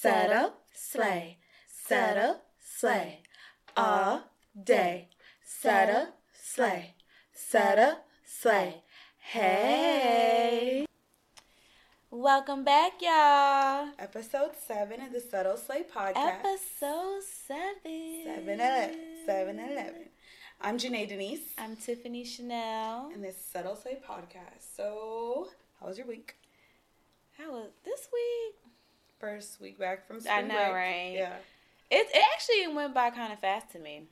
settle, slay, settle, slay, all day, settle, slay, settle, slay. Hey. Welcome back, y'all. Episode seven of the Subtle Slay podcast. Episode seven. 7 11. 7 11. I'm Janae Denise, I'm Tiffany Chanelle. and this is Subtle Slay podcast. So, how was your week? How was this week? First week back from school. I know, break. right? Yeah. It, it actually went by kind of fast to me.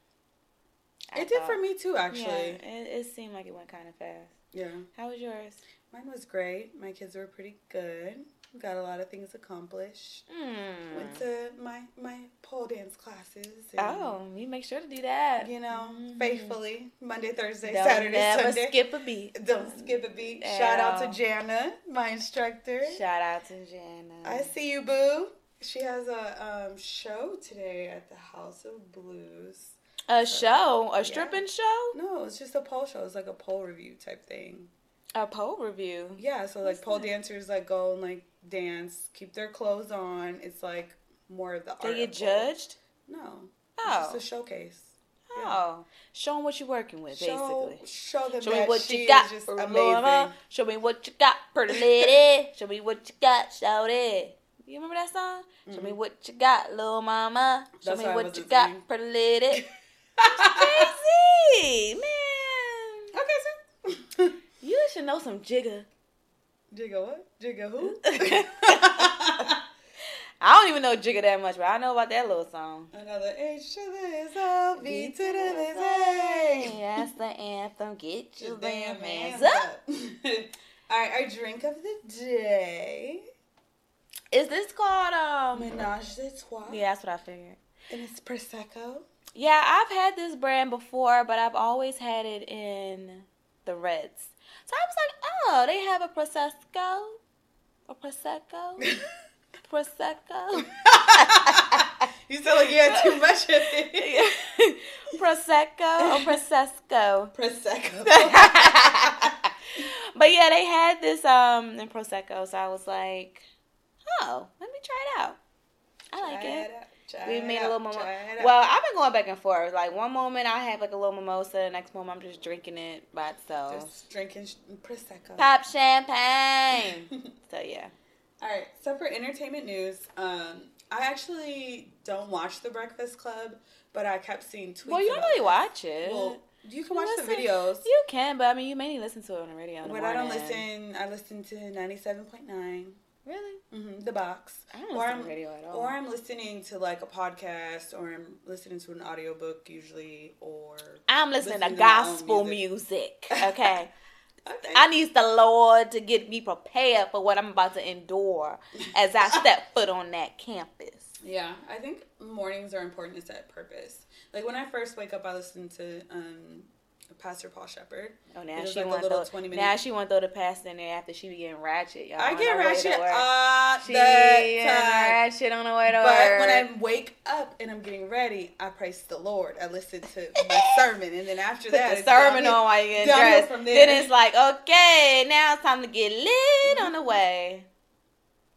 I It did for me too, Yeah, actually. it, it seemed like it went kind of fast. Yeah. How was yours? Mine was great. My kids were pretty good. Got a lot of things accomplished. Hmm. Went to my my pole dance classes. And, Oh, you make sure to do that. You know, Mhm. faithfully Monday, Thursday, Don't Saturday, never Sunday. skip a beat. Don't skip a beat. At Shout out to. Jana, my instructor. Shout out to Jana. I see you, boo. She has a um, show today at the House of Blues. A show, a Yeah. stripping show, No, it's just a pole show. It's like a pole review type thing. a pole review. Yeah, so like What's pole that? dancers like go and like dance, keep their clothes on. It's like more of the art. They get judged. No, Oh, it's just a oh. showcase. Yeah. oh, show them what you're working with, Show, basically. show them Show me what you got, is just amazing. mama. Show me what you got, pretty lady. Show me what you got, shout it. You remember that song? Show me what you got, little mama. Show That's me what you got, pretty lady. Crazy, man. Okay, sir. You should know some Jigga. Jigga what? Jigga who? I don't even know Jigga that much, but I know about that little song. Another H to this, O, B to the A. That's the anthem. Get your damn hands up. All right, our drink of the day. Is this called um? Menage a trois. Yeah, that's what I figured. And it's Prosecco. Yeah, I've had this brand before, but I've always had it in the reds. So I was like, oh, they have a prosecco, a prosecco, prosecco, you sound like you had too much of it. prosecco, or prosecco. Prosecco. but yeah, they had this um in prosecco, so I was like, oh, let me try it out. I like Try it. out, We made a little mimosa. try it out. Well, I've been going back and forth. Like one moment I have like a little mimosa, the next moment I'm just drinking it by itself. just drinking Prosecco. Pop champagne. so yeah. All right. So for entertainment news, um, I actually don't watch The Breakfast Club, but I kept seeing tweets. Well, you don't really this. watch it. Well, you can watch the videos. You can, but I mean, you mainly listen to it on the radio. The But I don't listen. I listen to ninety-seven point nine. Really? Mm-hmm, the box. I don't Or listen I'm- to radio at all. Or I'm listening to like a podcast, or I'm listening to an audiobook usually, or I'm listening listening to to gospel music. music. Okay. okay. I need the Lord to get me prepared for what I'm about to endure as I step foot on that campus. Yeah, I think mornings are important to set purpose. Like when I first wake up, I listen to um, Pastor Paul Sheppard. Oh, now she like want little 20 now she want throw the pastor in there after she be getting ratchet. Y'all I get her way to ratchet all She the time. ratchet on the way to But work. when I wake up and I'm getting ready, I praise the Lord. I listen to my sermon, and then after put that, the sermon on while you getting dressed. from there. Then it's like, okay, now it's time to get lit on the way.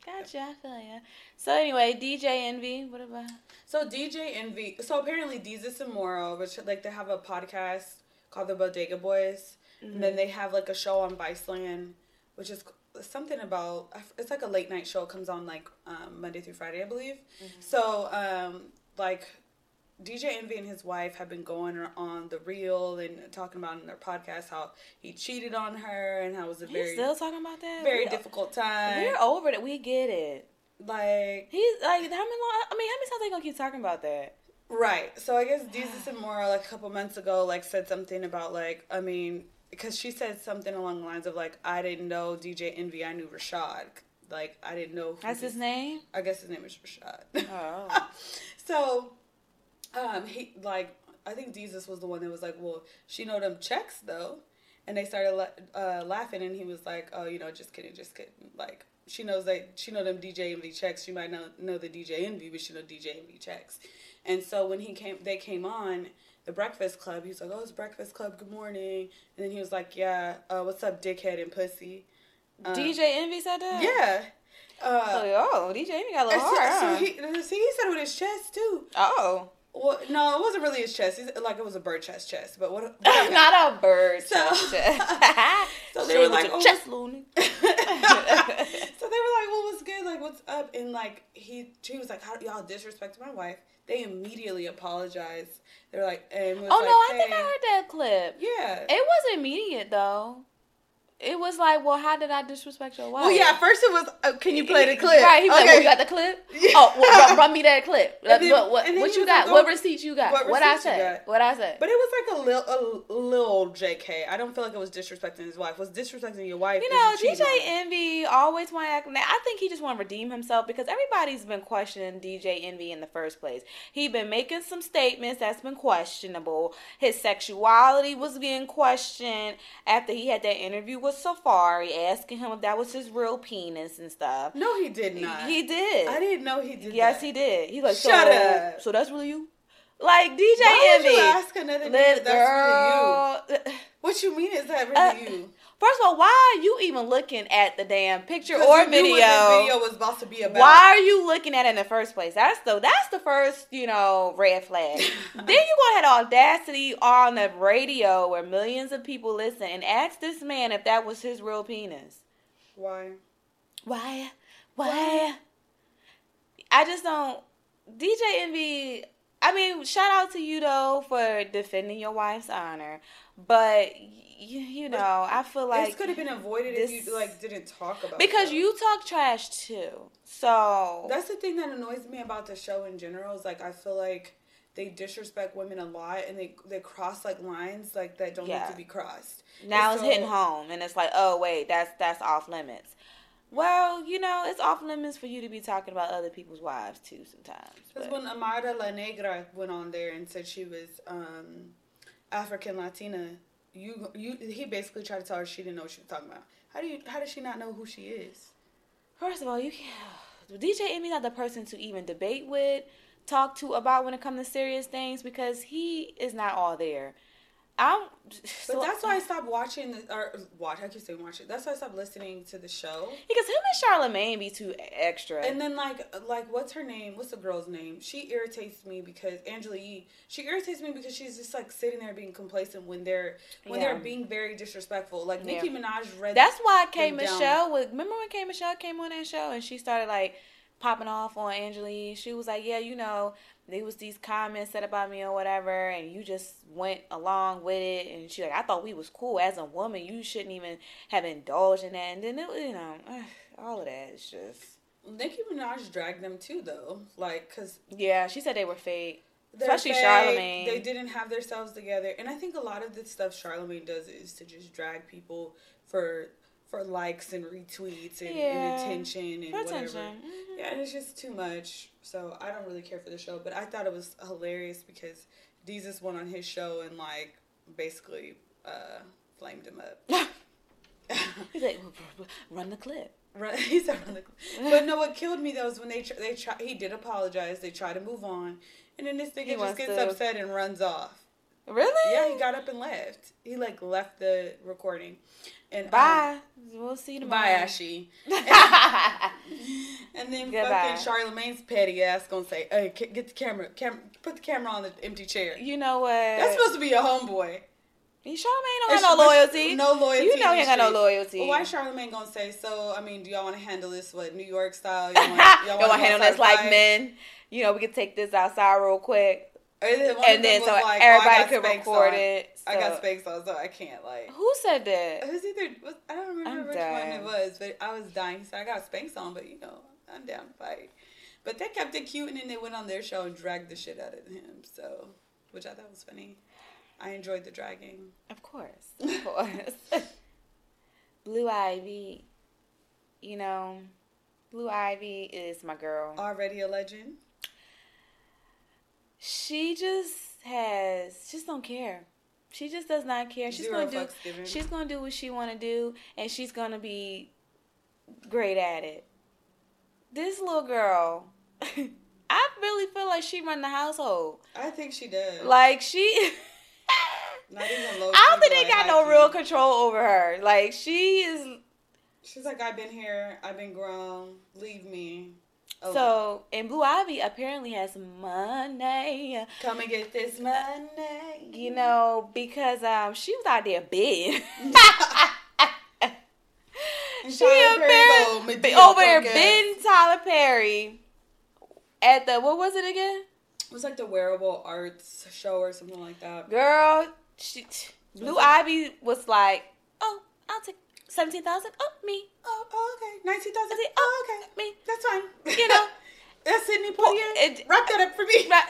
Gotcha, I feel ya. So anyway, DJ Envy, what about? So DJ Envy. So apparently, Desus and Mero, which like they have a podcast called the Bodega Boys, and Mm-hmm. then they have like a show on Viceland, which is something about. It's like a late night show. It comes on like um, Monday through Friday, I believe. Mm-hmm. So um, like. DJ Envy and his wife have been going on the reel and talking about in their podcast how he cheated on her and how it was a He's very still talking about that. very We- difficult time. We're over it. We get it. Like He's like, how many? Long, I mean, how many times they gonna keep talking about that? Right. So I guess Desus and Mero, like a couple months ago, like said something about like I mean, because she said something along the lines of like I didn't know DJ Envy, I knew Rashad. Like I didn't know. Who That's this- his name. I guess his name is Rashad. Oh. so, um, he like I think Desus was the one that was like, well, she know them checks though, and they started la- uh, laughing, and he was like, oh, you know, just kidding, just kidding, like. She knows that she know them DJ Envy checks. She might not know the DJ Envy, but she know DJ Envy checks. And so when he came, they came on the Breakfast Club. He was like, "Oh, it's Breakfast Club. Good morning." And then he was like, "Yeah, uh, what's up, dickhead and pussy?" Um, DJ Envy said that. Yeah. Uh, So, oh, DJ Envy got a little so, hard. so huh? he, see, he said it with his chest too. oh. Well, no, it wasn't really his chest. He's, like it was a bird chest chest. But what? Not a bird. So- chest. So they were like, oh, chest loony. They were like, "Well, what's good? Like, what's up?" And like he, she was like, "How y'all disrespected my wife?" They immediately apologized. They're like, and was Oh like, no, I hey. think I heard that clip. Yeah. It wasn't immediate though. It was like, well, how did I disrespect your wife? well, yeah. First it was, uh, "Can you play the clip?" Right, he was like, well, you got the clip? Oh, well, run, run me that clip. Then- what what, what you got? like, what receipt you got? what What, I said? What I said? But it was like a little, a little JK. I don't feel like it was disrespecting his wife. It Was disrespecting your wife? You know, DJ. Envy always want to act. I think he just want to redeem himself because everybody's been questioning DJ Envy in the first place. He been making some statements that's been questionable. His sexuality was being questioned after he had that interview with Safaree, asking him if that was his real penis and stuff. No, he did not. He did. I didn't know he did. Yes, that. he did. He like Shut so. up. So that's really you. Like DJ Why would you ask another nigga if really you? girl. What you mean is that really Uh, you? First of all, why are you even looking at the damn picture or you knew video? what video was about to be about. Why are you looking at it in the first place? That's the that's the first you know red flag. then you go ahead audacity on the radio where millions of people listen and ask this man if that was his real penis. Why? Why? Why? I just don't. DJ Envy. I mean, shout out to you though for defending your wife's honor, but you, you know, I feel like this could have been avoided this- if you like didn't talk about. because it. you talk trash too. So That's the thing that annoys me about the show in general. Is like I feel like they disrespect women a lot and they they cross like lines like that don't Yeah. need to be crossed. now it's hitting home, and it's like, oh wait, that's that's off limits. Well, you know, it's off limits for you to be talking about other people's wives too sometimes. Because when Amara La Negra went on there and said she was um, African Latina, you you he basically tried to tell her she didn't know what she was talking about. How do you how does she not know who she is? First of all, you can't. DJ Envy's not the person to even debate with, talk to about when it comes to serious things because he is not all there. I'm. But that's why I stopped watching the, or watch. I keep saying watch it. That's why I stopped listening to the show. because him and Charlemagne be too extra. And then like like what's her name? What's the girl's name? She irritates me because Angela Yee. She irritates me because she's just like sitting there being complacent when they're when Yeah. they're being very disrespectful. Like Yeah. Nicki Minaj read. That's why K. Michelle was. Remember when K Michelle came on that show and she started like popping off on Angela? She was like, "Yeah, you know, there was these comments said about me or whatever, and you just went along with it." And she like, "I thought we was cool as a woman. You shouldn't even have indulged in that." And then it, you know, all of that is just. Nicki Minaj dragged them too though. Like because Yeah, she said they were fake. Especially fake, Charlemagne. They didn't have themselves together, and I think a lot of the stuff Charlemagne does is to just drag people for for likes and retweets and, Yeah. and attention and For whatever. attention. Yeah, and it's just too much. So I don't really care for the show, but I thought it was hilarious because Desus went on his show and like basically uh, flamed him up. He's like, run the clip. Run, he said, run the clip. But no, what killed me though is when they tr- they try. He did apologize. They try to move on, and then this nigga just gets to- upset and runs off. Really? Yeah, he got up and left. He like left the recording. And um, Bye. we'll see you tomorrow. bye, Ashy. And then Goodbye. fucking Charlemagne's petty ass gonna say, "Hey, get the camera, camera, put the camera on the empty chair." you know what? That's supposed to be a homeboy. Charlemagne don't It's- got no loyalty. No loyalty. You know he ain't got no loyalty. Well, why Charlemagne gonna say? So, I mean, do y'all want to handle this what New York style? Y'all want wanna handle this like men. You know, we could take this outside real quick, Or then one of and then so like, oh, everybody got could record on. it. I got so- Spanx on, so I can't like. Who said It that? was either was, I don't remember I'm which one it was, but I was dying. He said I got Spanx on, but you know I'm down to fight. But they kept it cute, and then they went on their show and dragged the shit out of him. So, which I thought was funny. I enjoyed the dragging. Of course, of course. Blue Ivy, you know, Blue Ivy is my girl. Already a legend. She just has, just don't care. She just does not care. She's Zero gonna do. given. She's gonna do what she want to do, and she's gonna be great at it. This little girl, I really feel like she run the household. I think she does. Like she, Not even. I don't think they like got no real control over her. Like she is, She's like, I've been here. I've been grown. Leave me. Oh, So, and Blue Ivy apparently has money, come and get this money. you know, because um she was out there big. She apparently Madea over there Ben Tyler Perry at the what was it again? It was like the wearable arts show or something like that. Girl, she, Blue Ivy was like, "Oh, I'll take seventeen thousand. Oh, me, Oh, oh okay. 19,000. I Oh, okay. me." That's fine. You know. That's Sidney Well, Poitier. it- Wrap that up for me. Right,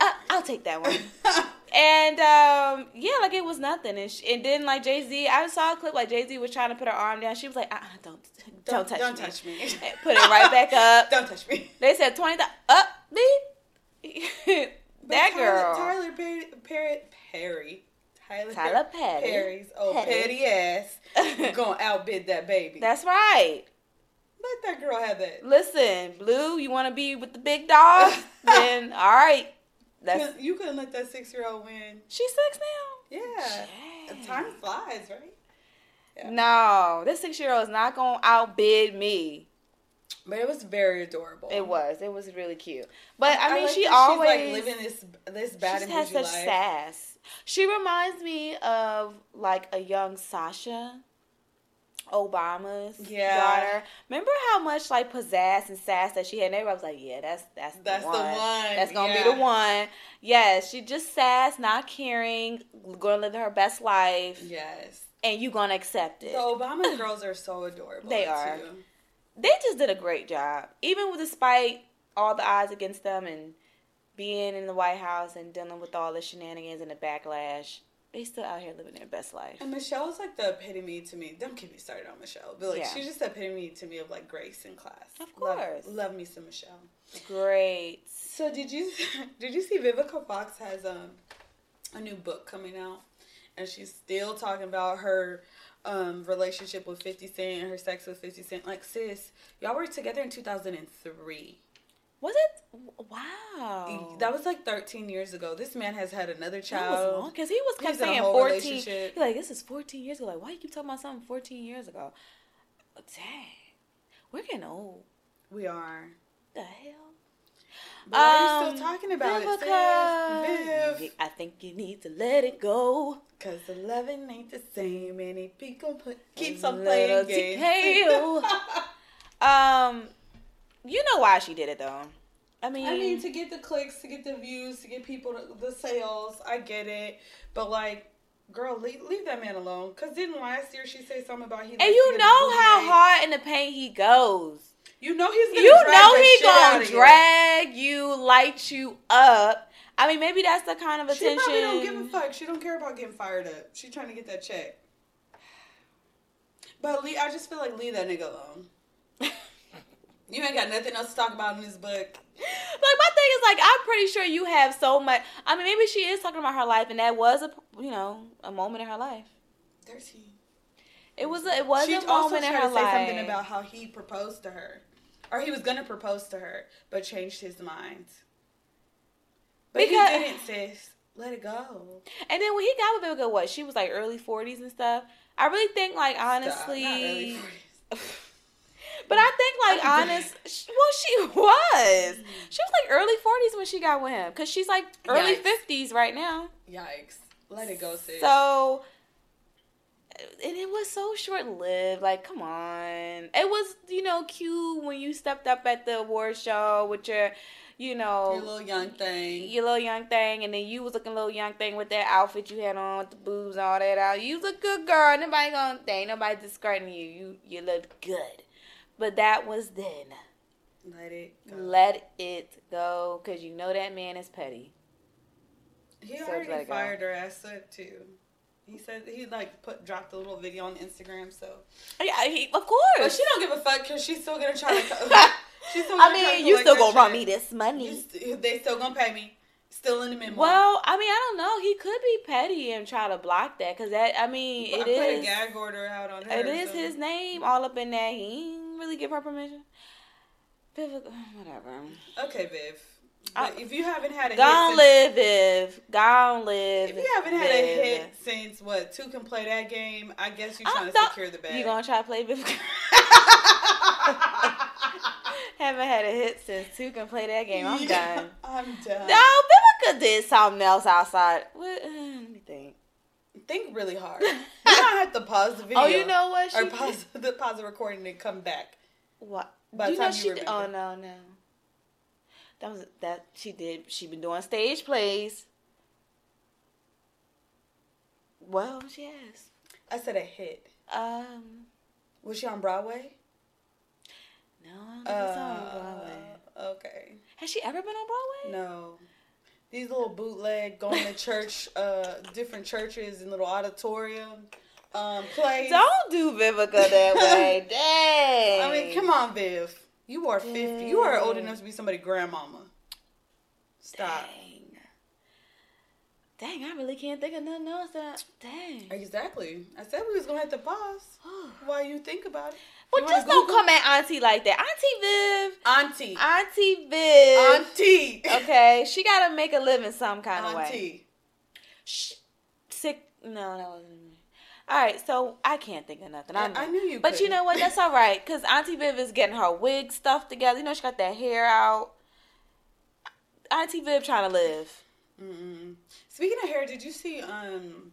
uh, I'll take that one. And um, yeah, like it was nothing. And, sh and then like Jay Z, I saw a clip like Jay Z was trying to put her arm down. She was like, uh, uh don't, don't, touch me. don't me. touch me. Put it right back up. don't touch me. They said twenty thousand. Up, me. That Tyler, girl, Tyler Perry, Perry, Perry, Tyler, Tyler Petty. Perry's old Petty. petty, ass gonna outbid that baby. That's right. Let that girl have that. Listen, Blue, you want to be with the big dogs? then all right. That's you couldn't let that six year old win. she's six now. Yeah. Dang. Time flies, right? Yeah. No, this six year old is not gonna outbid me. But it was very adorable. It was. It was really cute. But I mean, like she always she's like living this this bad she has such life. sass. She reminds me of like a young Sasha, Obama's Yeah. daughter. Remember how much like pizzazz and sass that she had? And everybody was like, "Yeah, that's that's the That's the one. one, That's gonna yeah. be the one." Yes, she just sass, not caring, gonna live her best life, Yes. and you gonna accept it. The Obama girls are so adorable. They too. are. they just did a great job, even with despite all the odds against them and being in the White House and dealing with all the shenanigans and the backlash. They still out here living their best life. And Michelle's like the epitome to me. Don't get me started on Michelle, but like Yeah. she's just the epitome to me of like grace in class. Of Love- course. love, me some Michelle. Great. So did you did you see Vivica Fox has um a new book coming out, and she's still talking about her um relationship with Fifty Cent and her sex with Fifty Cent. Like sis, y'all were together in two thousand and three. Was it? Wow. That was like thirteen years ago. This man has had another child. because he was kept He's saying whole 14. relationship. He's like, this is 14 years ago. Like, why you keep talking about something 14 years ago? Dang. We're getting old. We are. The hell? But why are you Um, still talking about Vivica. it? Viv. I think you need to let it go. Cause the loving ain't the same, and it be gonna put keeps on playing games. Um, you know why she did it though. I mean, I mean, to get the clicks, to get the views, to get people to, the sales, I get it. But like, girl, leave, leave that man alone. Cause didn't last year she say something about he? and you know how hard in the paint he goes. You know he's gonna. You drag know he gonna you. drag you, light you up. I mean, maybe that's the kind of attention. She probably don't give a fuck. She don't care about getting fired up. She trying to get that check. But Lee, I just feel like leave that nigga alone. You ain't got nothing else to talk about in this book. Like my thing is like I'm pretty sure you have so much. I mean, maybe she is talking about her life, and that was a you know a moment in her life. Thirteen. It was a, it was she a also moment in her to say something about how he proposed to her, or he was gonna propose to her, but changed his mind. But Because- he didn't, sis. Let it go. and then when he got with Vivica, what she was like early 40s and stuff. I really think like Stop. Honestly, early 40s. but I think like honest. sh- Well, she was. Mm-hmm. She was like early 40s when she got with him because she's like early. 50s right now. Yikes. Let it go, sis. So, and it was so short lived. Like, come on. It was, you know, cute when you stepped up at the award show with your, you know, your little young thing. your little young thing, and then you was looking little young thing with that outfit you had on with the boobs and all that out. You was a good girl. Nobody gonna think. Nobody discarding you. You you looked good. But that was then. Let it go. Let it go, cause you know that man is petty. He So already fired her ass up too. He said he like put dropped a little video on Instagram. So, Yeah, he, of course. but she don't give a fuck because she's still gonna try to. she's still. I mean, you still gonna run me this money. St- they still gonna pay me. Still in the memo. Well, I mean, I don't know. He could be petty and try to block that because that. I mean, I it put a gag order out on her. It is so- his name all up in there. He ain't really give her permission. Vivica, whatever. Okay, Viv. But if you haven't had a Gone hit live, Viv. Gone live. if you haven't had Viv. a hit since what two can play that game, I guess you're trying to secure the bag. You gonna try to play Viv? Haven't had a hit since two can play that game. I'm Yeah, done. I'm done. No, Vivica did something else outside. What? uh, Let me think. Think really hard. You might have to pause the video. Oh, you know what? She or did- the pause the recording and come back. What? By you know time she you did? Oh no, no. That was that she did. She been doing stage plays. Well, she has. I said a hit. Um, Was she on Broadway? no, I don't think it's on Uh, Broadway. Okay. Has she ever been on Broadway? No. These little bootleg going to church, uh, different churches and little auditorium um, plays. Don't do Vivica that way. Dang. I mean, come on, Viv. You are 50. You are old enough to be somebody's grandmama. Stop. Dang. Dang, I really can't think of nothing else that. Dang. Exactly. I said we was going to have to pause while you think about it. Well, You just don't Google? come at Auntie like that. Auntie Viv. Auntie. Auntie Viv. Auntie. Okay, she gotta make a living some kind of way. Auntie. Shh. Sick. No, that wasn't. Me. All right, so I can't think of nothing. I, know. I knew you. But could. you know what? That's all right, cause Auntie Viv is getting her wig stuff together. You know she got that hair out. Auntie Viv trying to live. Mm-mm. Speaking of hair, did you see um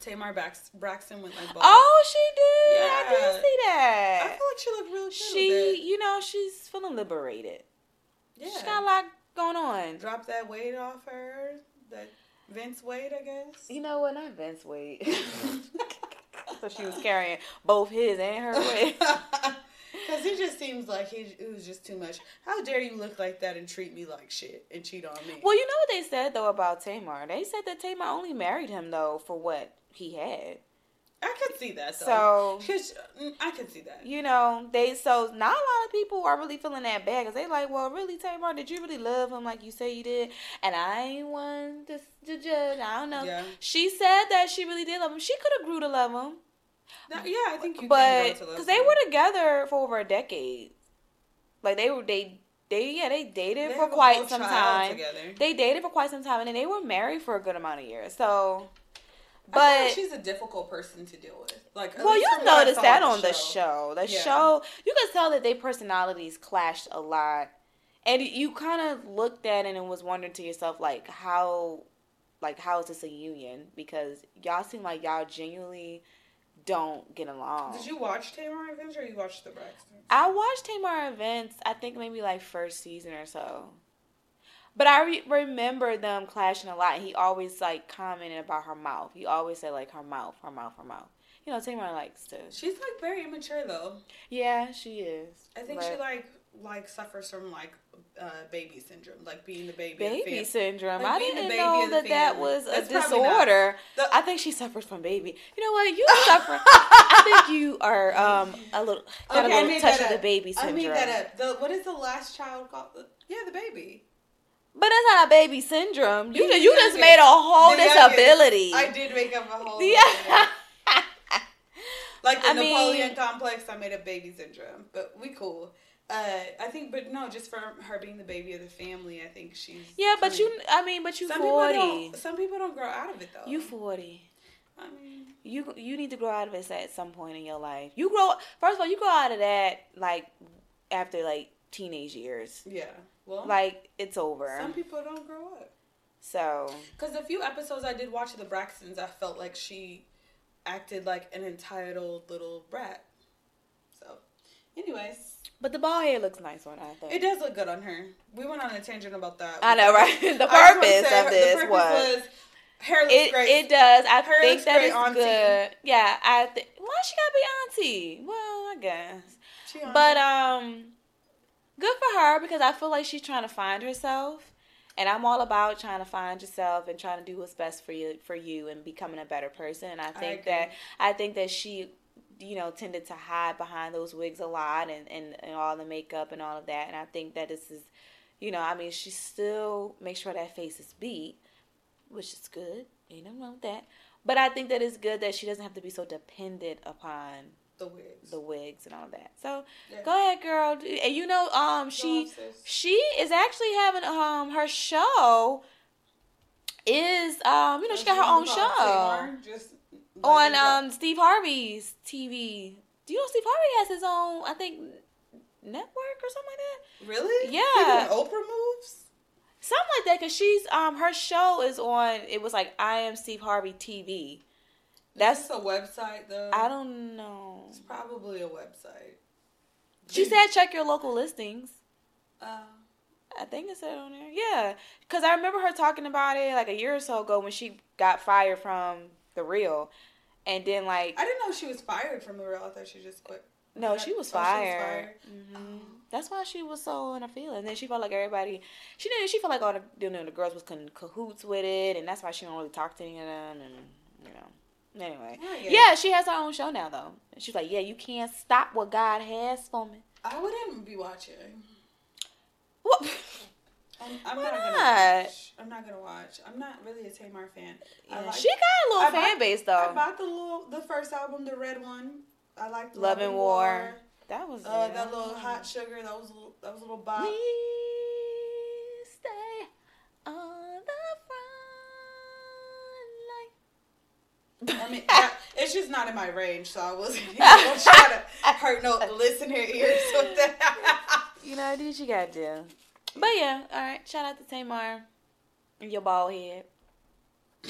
Tamar Bax- Braxton went like bald? Oh, she did. I did see that. I feel like she looked real good. She, you know, she's feeling liberated. yeah. She's got a lot going on. Drop that weight off her. That Vince weight, I guess. You know what? Not Vince Wade. so she was carrying both his and her weight. Because he just seems like he, it was just too much. How dare you look like that and treat me like shit and cheat on me? Well, you know what they said though about Tamar? They said that Tamar only married him though for what he had. I could see that though. So- mm, I could see that. You know, they so not a lot of people are really feeling that bad because they like, well, really, Tamar, did you really love him like you say you did? And I ain't one to, to judge. I don't know. Yeah. She said that she really did love him. She could have grew to love him, That- yeah, I think you but because they were together for over a decade, like they were they they yeah they dated They for quite some time. together. They dated for quite some time, and then they were married for a good amount of years. So, but like she's a difficult person to deal with. Like, well, you from what I noticed that on on the show. The Yeah. show, you could tell that their personalities clashed a lot, and you kind of looked at it and was wondering to yourself, like how, like how is this a union? Because y'all seem like y'all genuinely don't get along. Did you watch Tamar & Vince or you watched the Braxton? I watched Tamar & Vince. I think maybe like first season or so. But I re- remember them clashing a lot. He always like commented about her mouth. He always said like her mouth, her mouth, her mouth. You know, Tamar likes to. She's like very immature though. Yeah, she is. I think But- she like like suffers from like uh, baby syndrome, like being the baby. baby syndrome. Like I didn't baby know that that was a That's probably disorder. The- I think she suffers from baby. You know what? You suffer. I think you are um a little got Okay, a I little touch of the baby I syndrome. made that up. The what is the last child called? Yeah, the baby. But that's not a baby syndrome. You just, you just made a whole The youngest. disability. I did make up a whole. Yeah. Like the I mean- Napoleon complex, I made a baby syndrome, but we cool. Uh, I think, but no, just for her being the baby of the family, I think she's. yeah, but you. I mean, but you Some people forty. don't. Some people don't grow out of it though. You forty. I mean, You you need to grow out of it at some point in your life. You grow. First of all, you grow out of that like after like teenage years. yeah. Well, Like it's over. some people don't grow up. So Because the few episodes I did watch of the Braxtons, I felt like she acted like an entitled little brat. So, anyways, But the bald hair looks nice on her, I think. it does look good on her. We went on a tangent about that. I know, right? The I purpose of her- this purpose was, hair looks it. great. It does. I Her think that is auntie. good. Yeah, I think. Why she gotta be auntie? Well, I guess. But um, good for her because I feel like she's trying to find herself, and I'm all about trying to find yourself and trying to do what's best for you for you and becoming a better person. And I think agree. that I think that she, you know, tended to hide behind those wigs a lot and and, and all the makeup and all of that. And I think that this is, you know, I mean, she still makes sure that face is beat, which is good. Ain't nothing wrong with that. But I think that it's good that she doesn't have to be so dependent upon the wigs. the wigs and all that. So Yeah. go ahead, girl. And you know, um, she she is actually having um her show is um you know she got her own show Just on um Steve Harvey's TV. Do you know Steve Harvey has his own I think network or something like that? Really? Yeah. Oprah moves. Something like that, cause she's um her show is on. It was like I am Steve Harvey TV. That's a website though. I don't know. It's probably a website. She said check your local listings. Uh, I think it said on there. Yeah, cause I remember her talking about it like a year or so ago when she got fired from the Real, and then like I didn't know she was fired from the real. I thought she just quit. no, she was oh, fired. fired. hmm Oh. That's why she was so in her feelings. And then she felt like everybody, she didn't. She felt like all the you know the girls was in cahoots with it, and that's why she don't really talk to any of them. And you know, anyway, I get yeah, she has her own show now though. And she's like, yeah, you can't stop what God has for me. I wouldn't be watching. What? I'm, I'm Why not, gonna watch. I'm not gonna watch. I'm not really a Tamar fan. Yeah, like- she got a little I bought- fan base though. I bought the little, the first album, the red one. I liked Love and War. That was Uh, that little hot sugar. That was a little, that was a little bop. We stay on the front line. I mean, that, it's just not in my range, so I wasn't even gonna try to hurt no listener ears with that. You know, do what you gotta do. But yeah, all right. Shout out to Tamar and your bald head,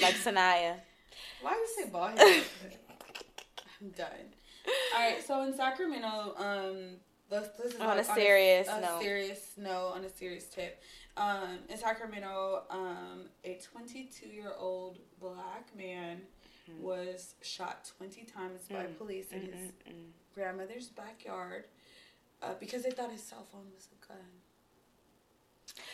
like Sanaya. Why do you say bald head? I'm done. All right, so in Sacramento, um, this, this is On a like serious a, note. serious no, on a serious tip. Um, in Sacramento, um, a 22 year old black man was shot 20 times by Mm. police in his Mm-mm-mm. grandmother's backyard uh, because they thought his cell phone was a gun.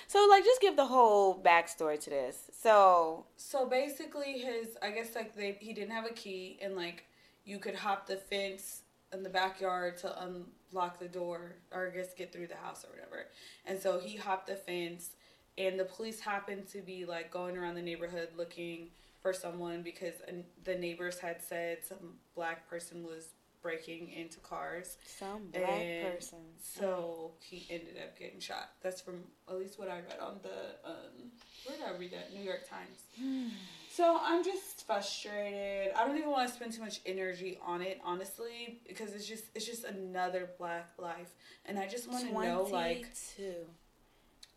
So, like, just give the whole backstory to this. So, So basically, his I guess like they he didn't have a key, and like you could hop the fence in the backyard to unlock the door, or I guess get through the house or whatever. And so he hopped the fence, and the police happened to be like going around the neighborhood looking for someone because the neighbors had said some black person was breaking into cars. some black And person. So he ended up getting shot. That's from at least what I read on the um, where did I read that? New York Times. So I'm just frustrated. I don't even want to spend too much energy on it, honestly, because it's just it's just another black life, and I just want to know like 22.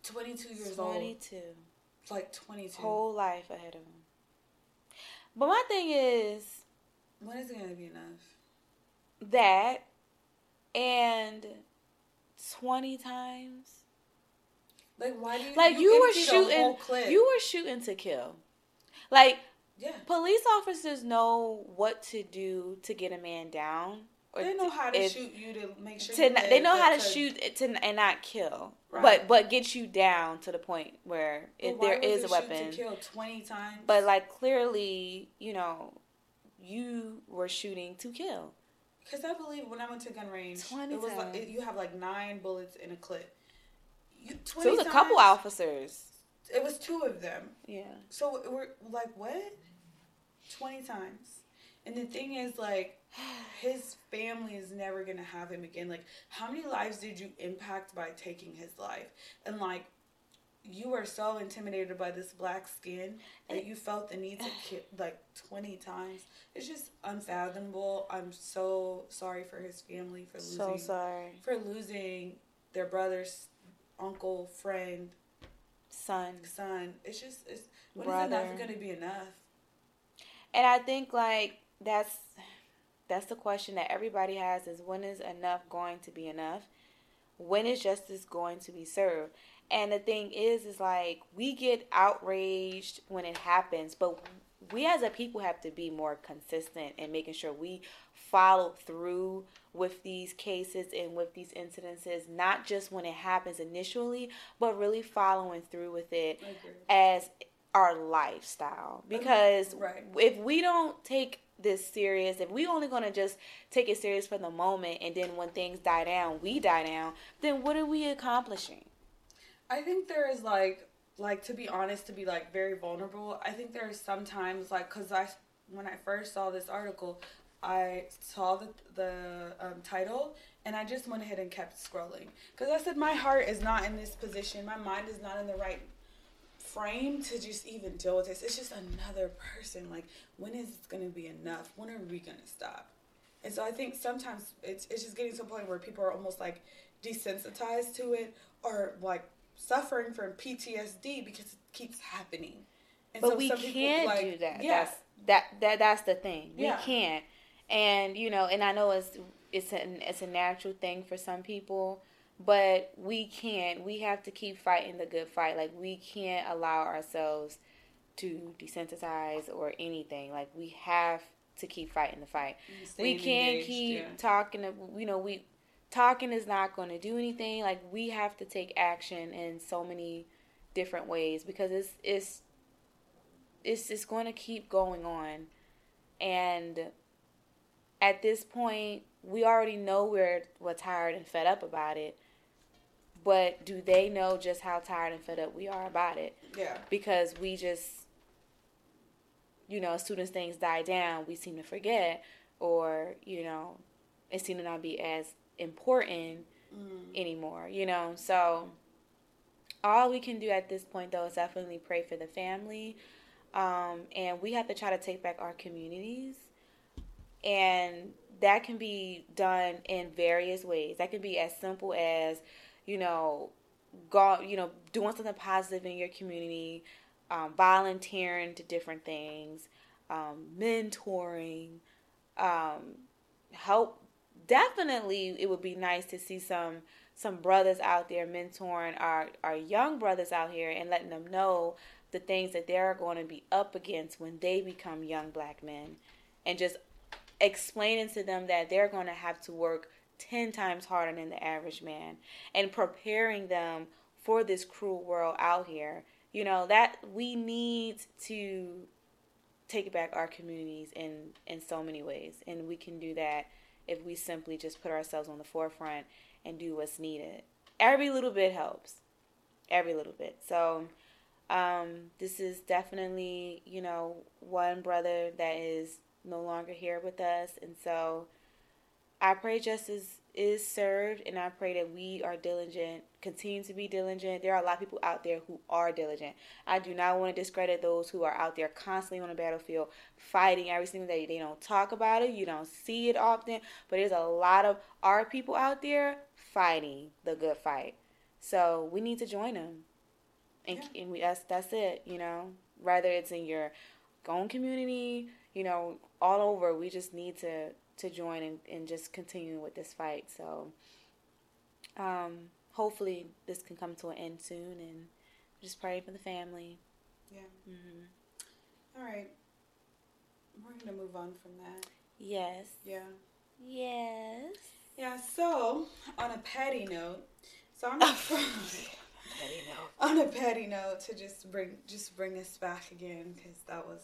22 years old, 22. like 22. Whole life ahead of him. But my thing is when is it gonna be enough? That and 20 times. Like why do you Like you, were shooting you were shooting to kill. Like yeah. police officers know what to do to get a man down. They know how to if- shoot you to make sure to you not, they know how to shoot to and not kill, Right. but but get you down to the point where if there is a weapon. to kill 20 times. But like clearly, you know, you were shooting to kill. Because I believe when I went to gun range, 20 it was like times. it, you have like nine bullets in a clip. You, 20 So it was a couple officers. It was two of them. Yeah. So we're like, what? 20 times. And the thing is, like, his family is never going to have him again. Like, how many lives did you impact by taking his life? And, like, you were so intimidated by this black skin that you felt the need to kill, like, 20 times. It's just unfathomable. I'm so sorry for his family for losing. So sorry, For losing their brother's uncle, friend, son. son. It's just, it's, when is Brother. enough going to be enough? And I think like that's that's the question that everybody has is when is enough going to be enough? When is justice going to be served? And the thing is is like we get outraged when it happens, but we as a people have to be more consistent in making sure we follow through with these cases and with these incidences, not just when it happens initially, but really following through with it as our lifestyle. Because Right. if we don't take this serious if we only gonna just take it serious for the moment and then when things die down we die down then what are we accomplishing I think there is like, like to be honest, to be like very vulnerable. I think there are sometimes like, cause I when I first saw this article, I saw the the um, title and I just went ahead and kept scrolling because I said my heart is not in this position. My mind is not in the right frame to just even deal with this. It's just another person. Like, when is it going to be enough? When are we going to stop? And so I think sometimes it's, it's just getting to a point where people are almost like desensitized to it or like suffering from PTSD because it keeps happening. And but so we can't like, do that. Yeah. That's, that that that's the thing. We yeah. can't. And you know, and I know it's it's an it's a natural thing for some people, but we can't. We have to keep fighting the good fight. Like we can't allow ourselves to desensitize or anything. Like we have to keep fighting the fight. we can't engaged, keep yeah. talking. You know, we talking is not going to do anything. Like we have to take action in so many different ways because it's it's it's just going to keep going on, and at this point, we already know we're we're tired and fed up about it. But do they know just how tired and fed up we are about it? Yeah. Because we just, you know, as soon as things die down, we seem to forget, or you know, it seems to not be as important mm. anymore. You know, so all we can do at this point though is definitely pray for the family, um, and we have to try to take back our communities and that can be done in various ways. That can be as simple as, you know, go, you know, doing something positive in your community, um, volunteering to different things, um, mentoring, um, help. Definitely, it would be nice to see some some brothers out there mentoring our our young brothers out here and letting them know the things that they're going to be up against when they become young black men, and just explaining to them that they're going to have to work 10 times harder than the average man. And preparing them for this cruel world out here. You know, that we need to take back our communities in in so many ways. And we can do that if we simply just put ourselves on the forefront and do what's needed. Every little bit helps. Every little bit. So um, this is definitely, you know, one brother that is no longer here with us. And so I pray justice is served, and I pray that we are diligent, continue to be diligent. There are a lot of people out there who are diligent. I do not want to discredit those who are out there constantly on the battlefield fighting every single day. They don't talk about it, you don't see it often, but there's a lot of our people out there fighting the good fight. So we need to join them. And, yeah. and we, that's, that's it, you know, whether it's in your own community, you know, all over. We just need to to join and, and just continue with this fight. So um, hopefully this can come to an end soon and just pray for the family. Yeah. Mm-hmm. All right. We're going to move on from that. Yes. Yeah. Yes. Yeah, so on a petty note, so I'm petty note. on a petty note to just bring just bring us back again because that was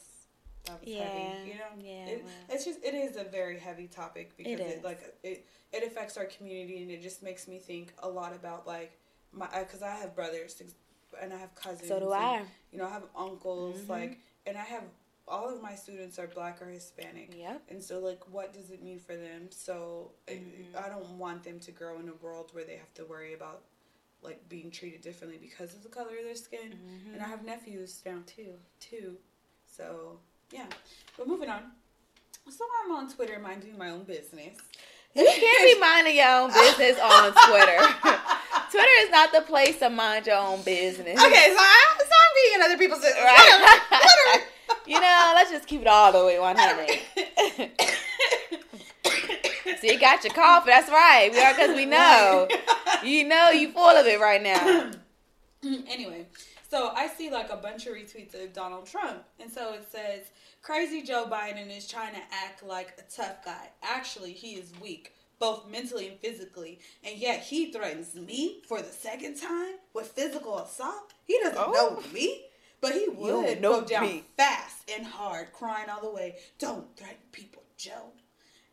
that was yeah, heavy. You know, yeah. It, it's just it is a very heavy topic because it, it, like it it affects our community and it just makes me think a lot about like my because I have brothers and I have cousins. So do and, I. You know, I have uncles mm-hmm. like, and I have all of my students are black or Hispanic. Yep. And so like, what does it mean for them? So mm-hmm. I, I don't want them to grow in a world where they have to worry about like being treated differently because of the color of their skin. Mm-hmm. And I have nephews now too, too. So yeah. But moving on. So I'm on Twitter minding my own business. You can't be minding your own business on Twitter. Twitter is not the place to mind your own business. Okay, so, I, so I'm being in other people's business. Right. you know, let's just keep it all the way 100. so you got your coffee. That's right. We are because we know. You know you full of it right now. anyway, so I see like a bunch of retweets of Donald Trump. And so it says, Crazy Joe Biden is trying to act like a tough guy. Actually, he is weak, both mentally and physically. And yet he threatens me for the second time with physical assault. He doesn't oh. know me. But he would go down me. fast and hard, crying all the way, Don't threaten people, Joe.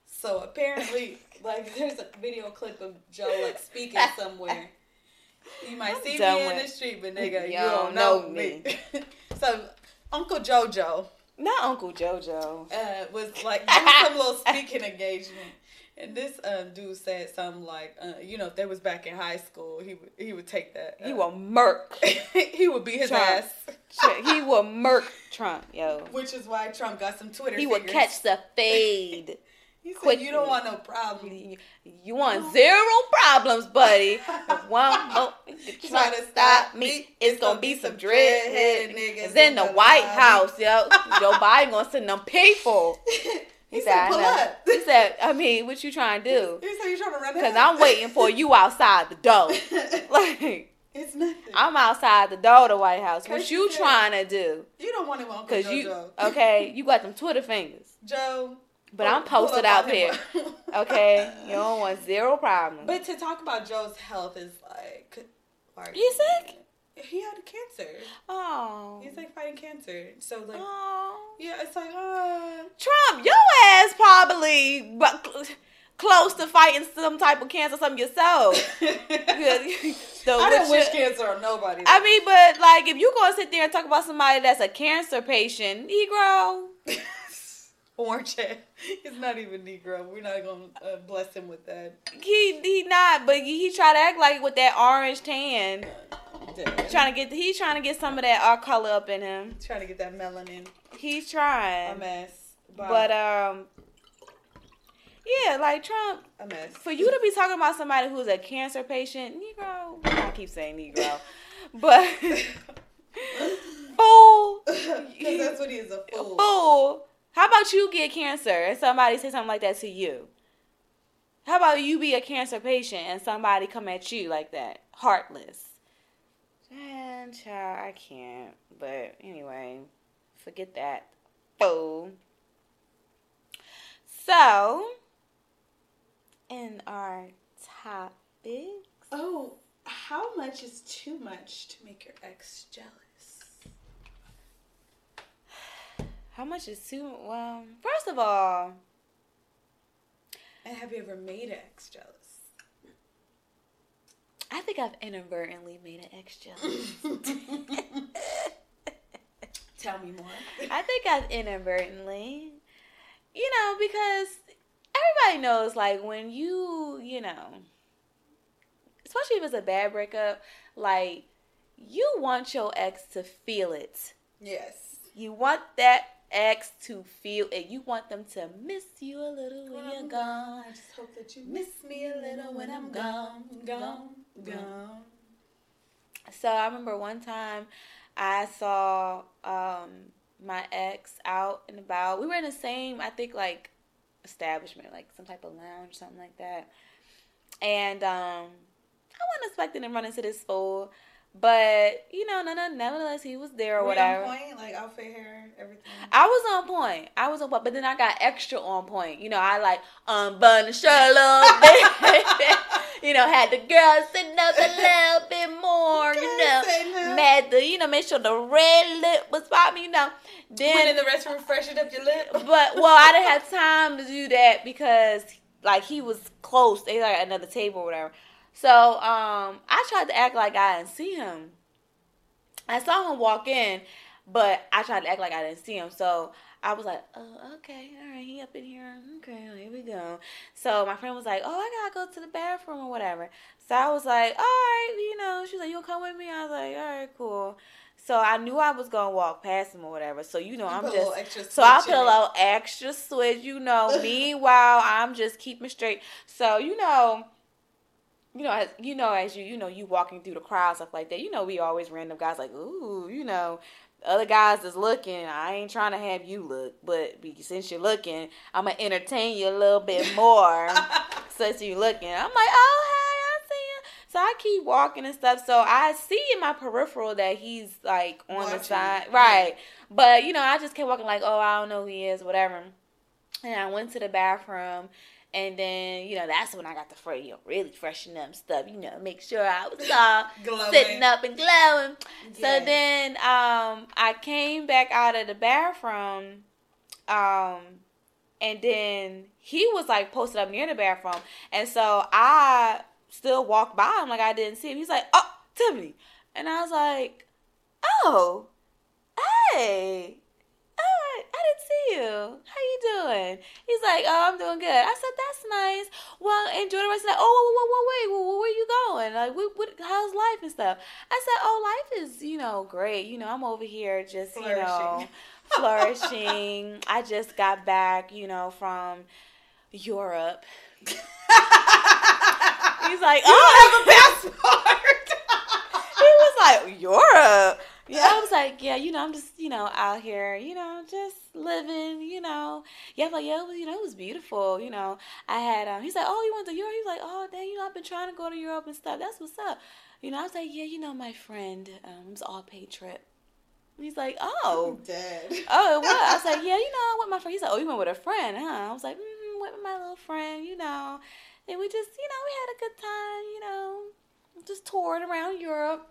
So apparently, like, there's a video clip of Joe, like, speaking somewhere. You might I'm see me in the street, but nigga, you, you don't, don't know, know me. so Uncle Jojo Not Uncle JoJo. Uh, was like doing some little speaking engagement. And this um, dude said something like, uh, you know, if they was back in high school, he would he would take that. He uh, will murk. he would beat his Trump. ass. he will murk Trump, yo. Which is why Trump got some Twitter. He will figures. catch the fade. He said. "You don't want no problems. You, you want zero problems, buddy. If one nigga try to stop me, it's gonna be some dreadhead niggas in the White House, yo. Joe Biden gonna send them people. he said, said, I "Pull up." He said, I mean, what you trying to do? He said, "You trying to run?" Cause I'm waiting for you outside the door. Like it's nothing. I'm outside the door of the White House. What you trying to do? you don't want him on Cause Joe. you Joe. okay? You got them Twitter fingers. Joe. But I'm posted out there. Okay, you don't want zero problems. But to talk about Joe's health is like, He's sick? He had cancer. oh, He's like fighting cancer. So like, oh. yeah, it's like, uh, Trump, your ass probably but close to fighting some type of cancer, something yourself. So I didn't wish cancer on nobody. I mean, but like, if you gonna sit there and talk about somebody that's a cancer patient, Negro, orange hair. He's not even Negro. We're not gonna uh, bless him with that. he he not, but he, he try to act like with that orange tan, Dead. trying to get he's trying to get some of that our color up in him. trying to get that melanin. He's trying. A mess. but um, yeah, like Trump. a mess. For you to be talking about somebody who's a cancer patient, Negro, I keep saying Negro, but fool, Because that's what he is a fool. fool. How about you get cancer and somebody say something like that to you? How about you be a cancer patient and somebody come at you like that, heartless? And child, I can't. But anyway, forget that. Fool. So, in our topics. Oh, how much is too much to make your ex jealous? How much is too well? First of all, And have you ever made an ex jealous? I think I've inadvertently made an ex jealous. Tell me more. I think I've inadvertently, you know, because everybody knows, like, when you, you know, especially if it's a bad breakup, like, you want your ex to feel it. Yes. You want that ex to feel it. You want them to miss you a little when you're gone. I just hope that you miss me a little when I'm gone, gone, gone. So I remember one time I saw um, my ex out and about. We were in the same, I think, like establishment, like some type of lounge, something like that. And um, I wasn't expecting to run into this fool, but you know, none, nevertheless, he was there or Were you whatever. on point, like outfit, hair, everything. I was on point. I was on point, but then I got extra on point. You know, I like unbutton the shirt a little bit. you know, had the girl sitting up a little bit more. You know, no. made the you know make sure the red lip was popping. You know, Went in the restroom, freshened up your lip. but well, I didn't have time to do that because like he was close. They like another table or whatever. So um, I tried to act like I didn't see him. I saw him walk in, but I tried to act like I didn't see him. So I was like, oh, okay, all right, he up in here. Okay, here we go. So my friend was like, oh, I gotta go to the bathroom or whatever. So I was like, all right, you know, she was like, you'll come with me? I was like, all right, cool. So I knew I was gonna walk past him or whatever. So you know, You I'm just so I put a little extra switch, you know. Meanwhile, I'm just keeping straight. So you know, you know, as you know, as you you know, you walking through the crowd stuff like that. You know, we always random guys like, ooh, you know, other guys is looking. I ain't trying to have you look, but since you're looking, I'm gonna entertain you a little bit more. since you're looking, I'm like, oh hey, I see you. So I keep walking and stuff. So I see in my peripheral that he's like on the side, right? But you know, I just kept walking like, oh, I don't know who he is, whatever. And I went to the bathroom, and then you know that's when I got the fre- you know, really freshen up stuff. You know, make sure I was all sitting up and glowing. So then um, I came back out of the bathroom, um, and then he was like posted up near the bathroom, and so I still walked by him like I didn't see him. He's like, "Oh, Tiffany," and I was like, "Oh, hey." All right, you? How you doing? He's like, oh, I'm doing good. I said, that's nice. Well, enjoy the rest of the Oh, whoa, whoa, whoa, wait, where, you going? Like, what, what, how's life and stuff? I said, oh, life is, you know, great. You know, I'm over here just, you know, flourishing. I just got back, you know, from Europe. He's like, oh, don't have a oh. passport. he was like, Europe. Yeah, I was like, yeah, you know, I'm just, you know, out here, you know, just living, you know. Yeah, I'm like, yeah, it was, you know, it was beautiful, you know. I had, um, he's like, oh, you went to Europe? He's like, oh, dang, you know, I've been trying to go to Europe and stuff. That's what's up. You know, I was like, yeah, you know, my friend, um, it was all paid trip. He's like, oh, I'm dead. oh, it was. I was like, yeah, you know, I went with my friend. He's like, oh, you went with a friend, huh? I was like, mm, went with my little friend, you know. And we just, you know, we had a good time, you know, just toured around Europe.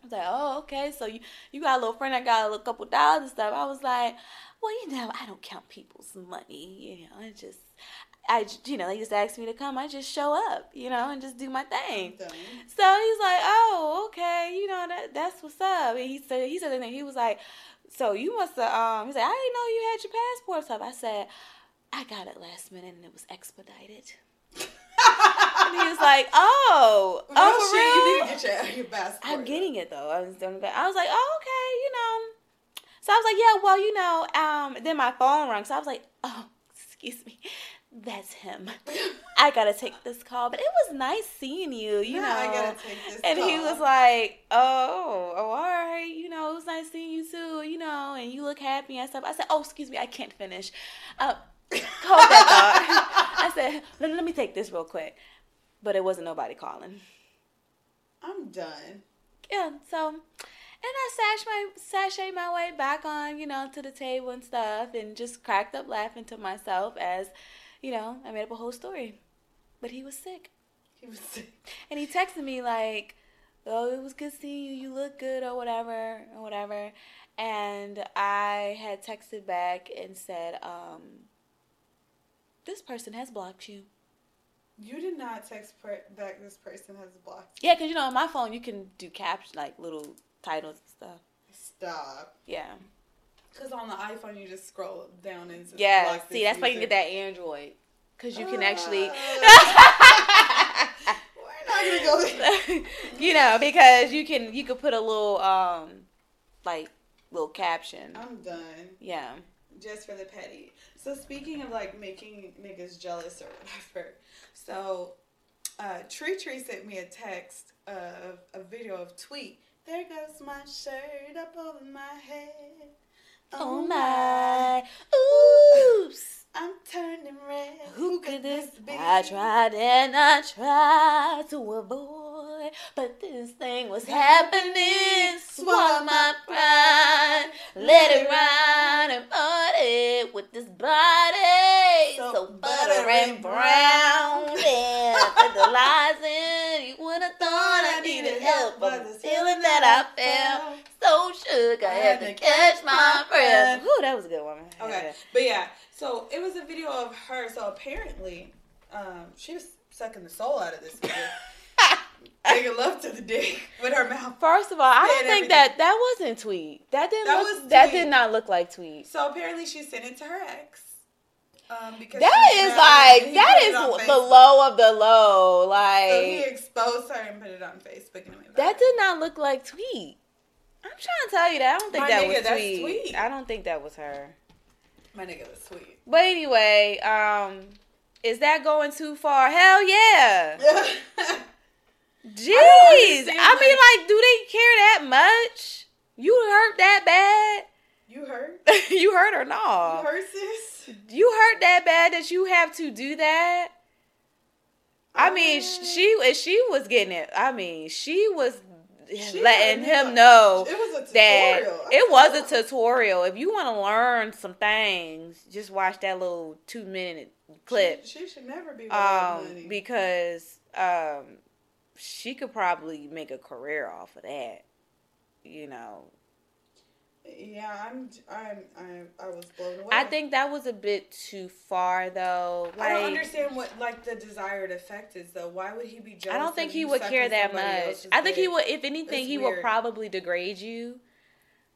I was like, oh, okay. So you, you got a little friend that got a little couple dollars and stuff. I was like, well, you know, I don't count people's money. You know, I just, I, you know, they just asked me to come. I just show up, you know, and just do my thing. So he's like, "Oh, okay, you know that that's what's up." And he said, he said, and he was like, "So you must have." Um, he's like, "I didn't know you had your passport stuff." I said, "I got it last minute and it was expedited." And he was like, "Oh, No oh, shit, you need to get your, your passport. I'm getting it though. I was doing that. I was like, "Oh, okay, you know." So I was like, "Yeah, well, you know." Um, then my phone rang, so I was like, "Oh, excuse me." That's him. I gotta take this call, but it was nice seeing you. You Now know, I gotta take this and he was like, "Oh, oh, all right. You know, it was nice seeing you too. You know, and you look happy and stuff." I said, "Oh, excuse me, I can't finish. Uh, that thought." I said, let, "Let me take this real quick," but it wasn't nobody calling. I'm done. Yeah, so. And I sash my sashay my way back on, you know, to the table and stuff, and just cracked up laughing to myself as, you know, I made up a whole story. But he was sick. He was sick. And he texted me like, "Oh, it was good seeing you. You look good, or whatever, or whatever." And I had texted back and said, um, "This person has blocked you." You did not text per- back. This person has blocked. Yeah, because you know on my phone you can do caps like little titles and stuff. Stop. Yeah, Because on the iPhone, you just scroll down and. yeah. block See, that's why you get that Android because you can actually. Uh, We're not gonna go there. you know, because you can you could put a little um like little caption. I'm done. Yeah. Just for the petty. So speaking of like making niggas jealous or whatever, so uh, Tree Tree sent me a text of a video of tweet. There goes my shirt up over my head. Oh my. Oops. I'm turning red. Who could this be? I tried and I tried to avoid, but this thing was happening. Swallow my pride, let it ride and party with this body. So So, butter and and brown, yeah, fertilizing. You would have thought I needed help, but the feeling that I felt so shook, I had to catch my breath. Ooh, that was a good one. Okay, but yeah, so it was a video of her. So apparently, um, she was sucking the soul out of this video, making love to the dick with her mouth. First of all, I don't think that that wasn't tweet. That didn't. That look, was that did not look like tweet. So apparently, she sent it to her ex. Um, because That is like that is the low of the low. So he Like exposed her and put it on Facebook. And it that did not look like tweet. I'm trying to tell you that I don't think My that nigga, was tweet. tweet. I don't think that was her. My nigga was sweet. But anyway, um, is that going too far? Hell yeah. Jeez, I, understand, mean, like, do they care that much? You hurt that bad? you hurt? you hurt or You not? hurt, sis? You hurt that bad that you have to do that? I mean, Uh, she she was getting it. I mean, she was She letting him know. It was a that tutorial. I it was a tutorial. If you want to learn some things, just watch that little two minute clip. She, she should never be Um, money. because um, she could probably make a career off of that. You know, yeah, I'm, I'm, I'm, I was blown away. I think that was a bit too far, though. I don't understand what like the desired effect is though. Why would he be jealous? I don't think he would care that much. I think he would, if anything, he would probably degrade you.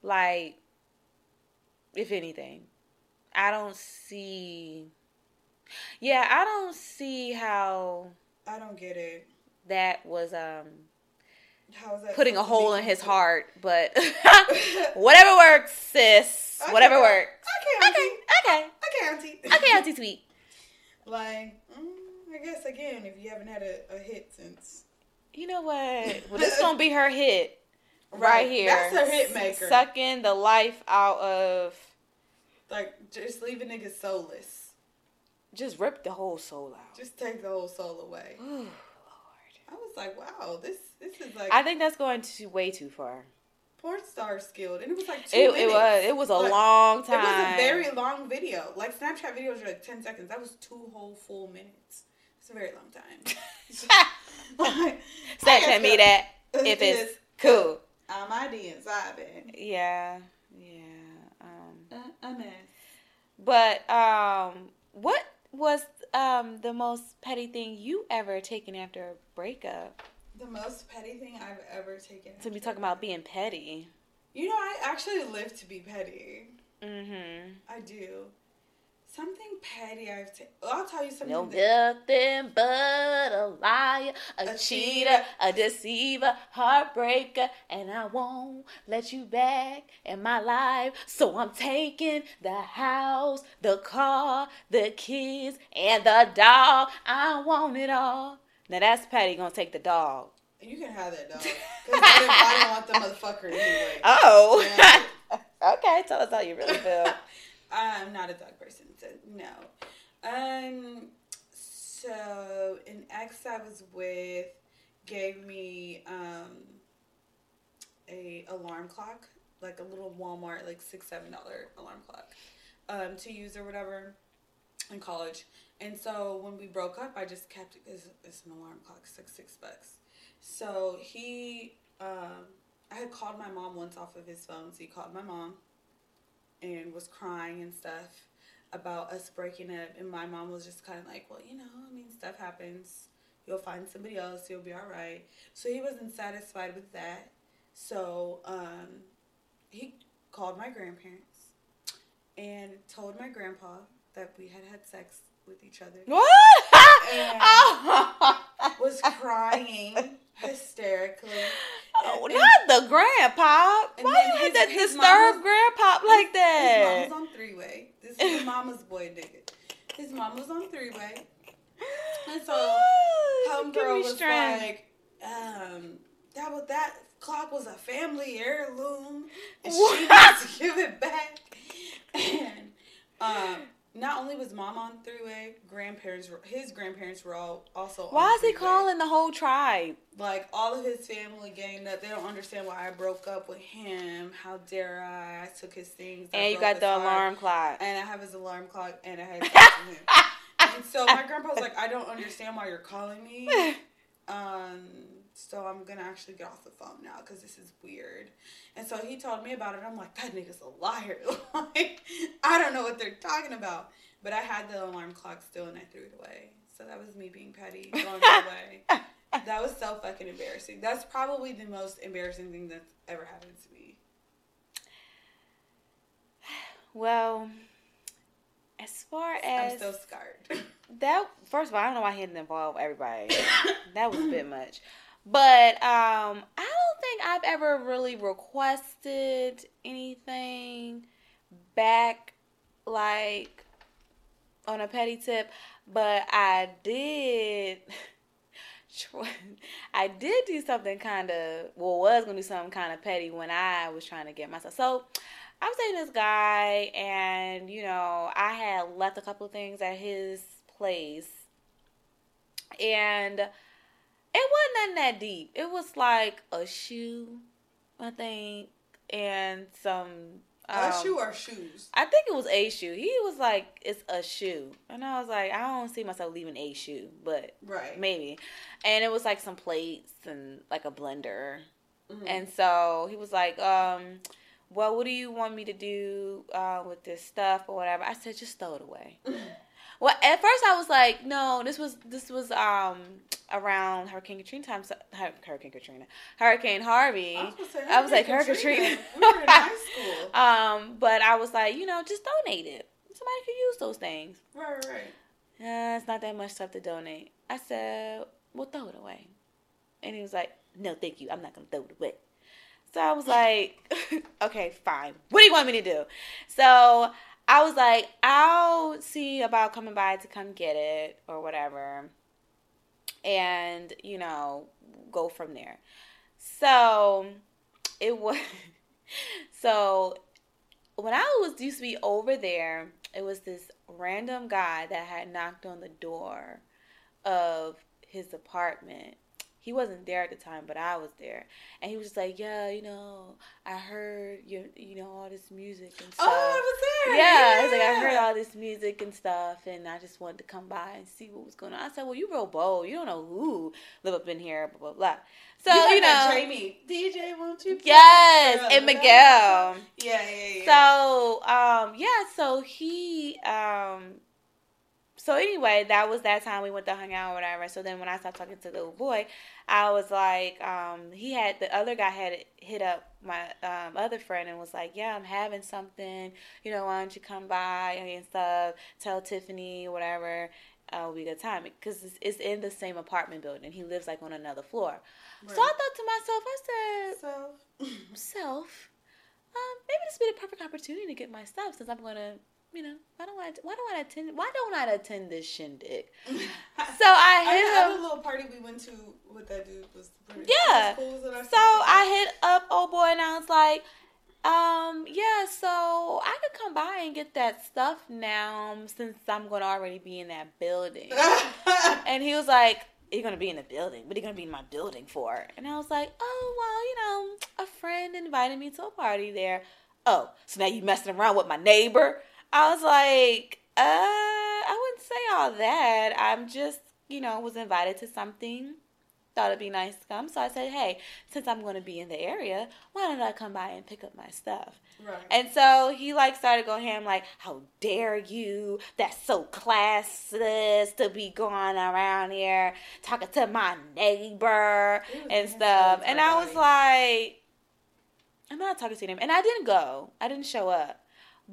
Like, if anything. I don't see. Yeah, I don't see how I don't get it. That was um that putting a supposed to be hole in his heart, but whatever works, sis. Okay, Whatever works. Okay, Okay, auntie. okay, Okay, auntie. okay, Auntie Sweet. Like, mm, I guess again, if you haven't had a, a hit since You know what? Well, this is gonna be her hit right, here. That's her hit maker. Sucking the life out of. Like, just leave a nigga soulless. Just rip the whole soul out. Just take the whole soul away. I was like, wow, this this is like I think that's going to way too far. porn star skilled, and it was like two It, it was it was a Like, long time. It was a very long video. Like Snapchat videos are like ten seconds. That was two whole full minutes. It's a very long time. Snapchat me that if it's cool. On my DMs, I've Yeah, yeah. Um, a, a mess. but um, what was um the most petty thing you ever taken after a breakup? The most petty thing I've ever taken. To be talking about being petty. You know, I actually live to be petty. Mm-hmm. I do. Something petty I've taken. I'll tell you something. No that- nothing but a liar, a, A cheater, cheater. a deceiver, heartbreaker, and I won't let you back in my life. So I'm taking the house, the car, the kids, and the dog. I want it all. Now that's Patty gonna take the dog. You can have that dog. Because I, didn't- want the motherfucker anyway. Oh, Yeah. okay. Tell us how you really feel. I'm not a dog person, so no. Um, so an ex I was with gave me um a alarm clock, like a little Walmart, like six seven dollar alarm clock, um, to use or whatever, in college. And so when we broke up, I just kept it because it's an alarm clock, it's like six bucks. So he, um, I had called my mom once off of his phone, so he called my mom and was crying and stuff about us breaking up. And my mom was just kind of like, well, you know, I mean, stuff happens. You'll find somebody else. You'll be all right. So he wasn't satisfied with that. So um, he called my grandparents and told my grandpa that we had had sex with each other. what? And was crying hysterically. Oh, And- not the grandpa. Why you had his- to his disturb mama's- grandpa like His that? mom was on three way. This is his mama's boy nigga. His mom was on three way. And so homegirl me was strength. like, um, that was that clock was a family heirloom, and she What? to give it back. And um, not only was mom on three way, grandparents, were, his grandparents were all also. Why is he calling the whole tribe? Like all of his family ganged that They don't understand why I broke up with him. How dare I? I took his things. And you got the heart. alarm clock. And I have his alarm clock, and I had him. And so my grandpa was like, I don't understand why you're calling me. Um, so I'm gonna actually get off the phone now because this is weird. And so he told me about it. I'm like, that nigga's a liar. like, I don't know what they're talking about. But I had the alarm clock still, and I threw it away. So that was me being petty, throwing it away. That was so fucking embarrassing. That's probably the most embarrassing thing that's ever happened to me. Well, as far as I'm still scarred. that, first of all, I don't know why he didn't involve everybody. that was a bit much. But um, I don't think I've ever really requested anything back, like on a petty tip. But I did. I did do something kind of, well, was gonna do something kind of petty when I was trying to get myself. So I was dating this guy, and you know, I had left a couple of things at his place, and it wasn't nothing that deep. It was like a shoe, I think, and some. a um, shoe or shoes? I think it was a shoe. He was like, "It's a shoe," and I was like, "I don't see myself leaving a shoe, but Right. maybe." And it was like some plates and like a blender, Mhm. and so he was like, um, "Well, what do you want me to do uh, with this stuff or whatever?" I said, "Just throw it away." well, at first I was like, "No, this was this was um around Hurricane Katrina time. So, Hurricane Katrina, Hurricane Harvey." I was, say, I was like, Hurricane Katrina. We were in high school. Um, but I was like, you know, just donate it. somebody could use those things. Right, right, right. Uh, it's not that much stuff to donate. I said, well, throw it away. And he was like, no, thank you. I'm not going to throw it away. So I was like, okay, fine. What do you want me to do? So I was like, I'll see about coming by to come get it or whatever. And, you know, go from there. So it was, so when I was used to be over there, it was this random guy that had knocked on the door of his apartment he wasn't there at the time, but I was there, and he was just like, "Yeah, you know, I heard you, you know, all this music and stuff." Oh, I was there. Yeah, yeah. was like, "I heard all this music and stuff, and I just wanted to come by and see what was going on." I said, "Well, you real bold. You don't know who live up in here, blah blah blah." So you, you, know, Jamie, DJ, won't you? yes, and Miguel. Yeah, yeah, yeah. So um, yeah, so he um so anyway, that was that time we went to hang out or whatever. So then when I stopped talking to the little boy, I was like, um, he had the other guy had hit up my um, other friend and was like, yeah, I'm having something. You know, why don't you come by and stuff? Tell Tiffany whatever. Uh, will be a good time because it's, it's, in the same apartment building. He lives like on another floor. Right. So I thought to myself, I said, self, self, um, maybe this would be the perfect opportunity to get my stuff since I'm going to you know, why don't I why don't I attend why don't I attend this shindig? so I hit I, a little party we went to with that dude was yeah. Cool so I hit up old boy and I was like, um, yeah, so I could come by and get that stuff now since I'm gonna already be in that building. and he was like, You're gonna be in the building. What are you gonna be in my building for? And I was like, Oh well, you know, a friend invited me to a party there. Oh, so now you messing around with my neighbor? I was like, uh, I wouldn't say all that. I'm just, you know, was invited to something. Thought it'd be nice to come. So I said, hey, since I'm going to be in the area, why don't I come by and pick up my stuff? Right. And so he like started going ham like, how dare you? That's so classless to be going around here talking to my neighbor and stuff. And I was like, I'm not talking to him. And I didn't go. I didn't show up.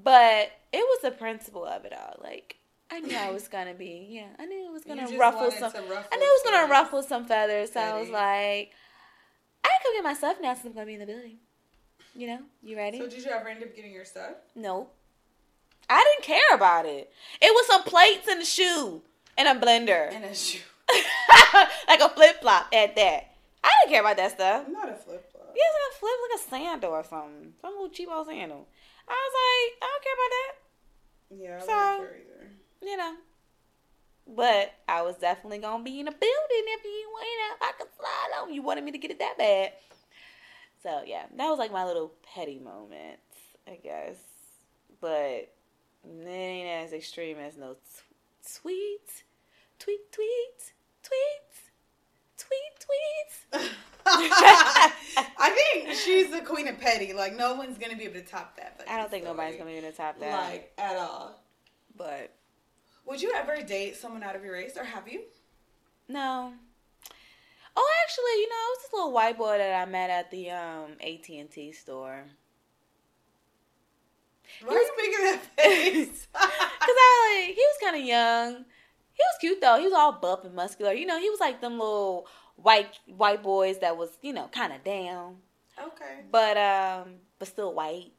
But it was the principle of it all. Like I knew I was gonna be, yeah, I knew it was gonna ruffle some. Ruffle I knew it was gonna ruffle some feathers. So I was like, I can come get my stuff now since I'm gonna be in the building. You know, you ready? So did you ever end up getting your stuff? No, I didn't care about it. It was some plates and a shoe and a blender and a shoe, like a flip flop at that. I didn't care about that stuff. Not a flip flop. Yeah, it's like a flip, like a sandal or something, some little cheapo sandal. I was like, I don't care about that. Yeah, I so, don't care either. You know. But I was definitely gonna be in a building if you wait if I could slide on. You wanted me to get it that bad. So yeah, that was like my little petty moment, I guess. But it ain't as extreme as no t- tweet, tweet, tweet, tweet, tweet, tweets. I think she's the queen of petty. Like no one's gonna be able to top that. I don't think story. nobody's gonna be able to top that. Like at all. But would you ever date someone out of your race, or have you? No. Oh, actually, you know, it was this little white boy that I met at the um AT and T store. Why are you making that face? Cause I like he was kind of young. He was cute though. He was all buff and muscular. You know, he was like them little white white boys that was you know kind of down. Okay. But um, but still white,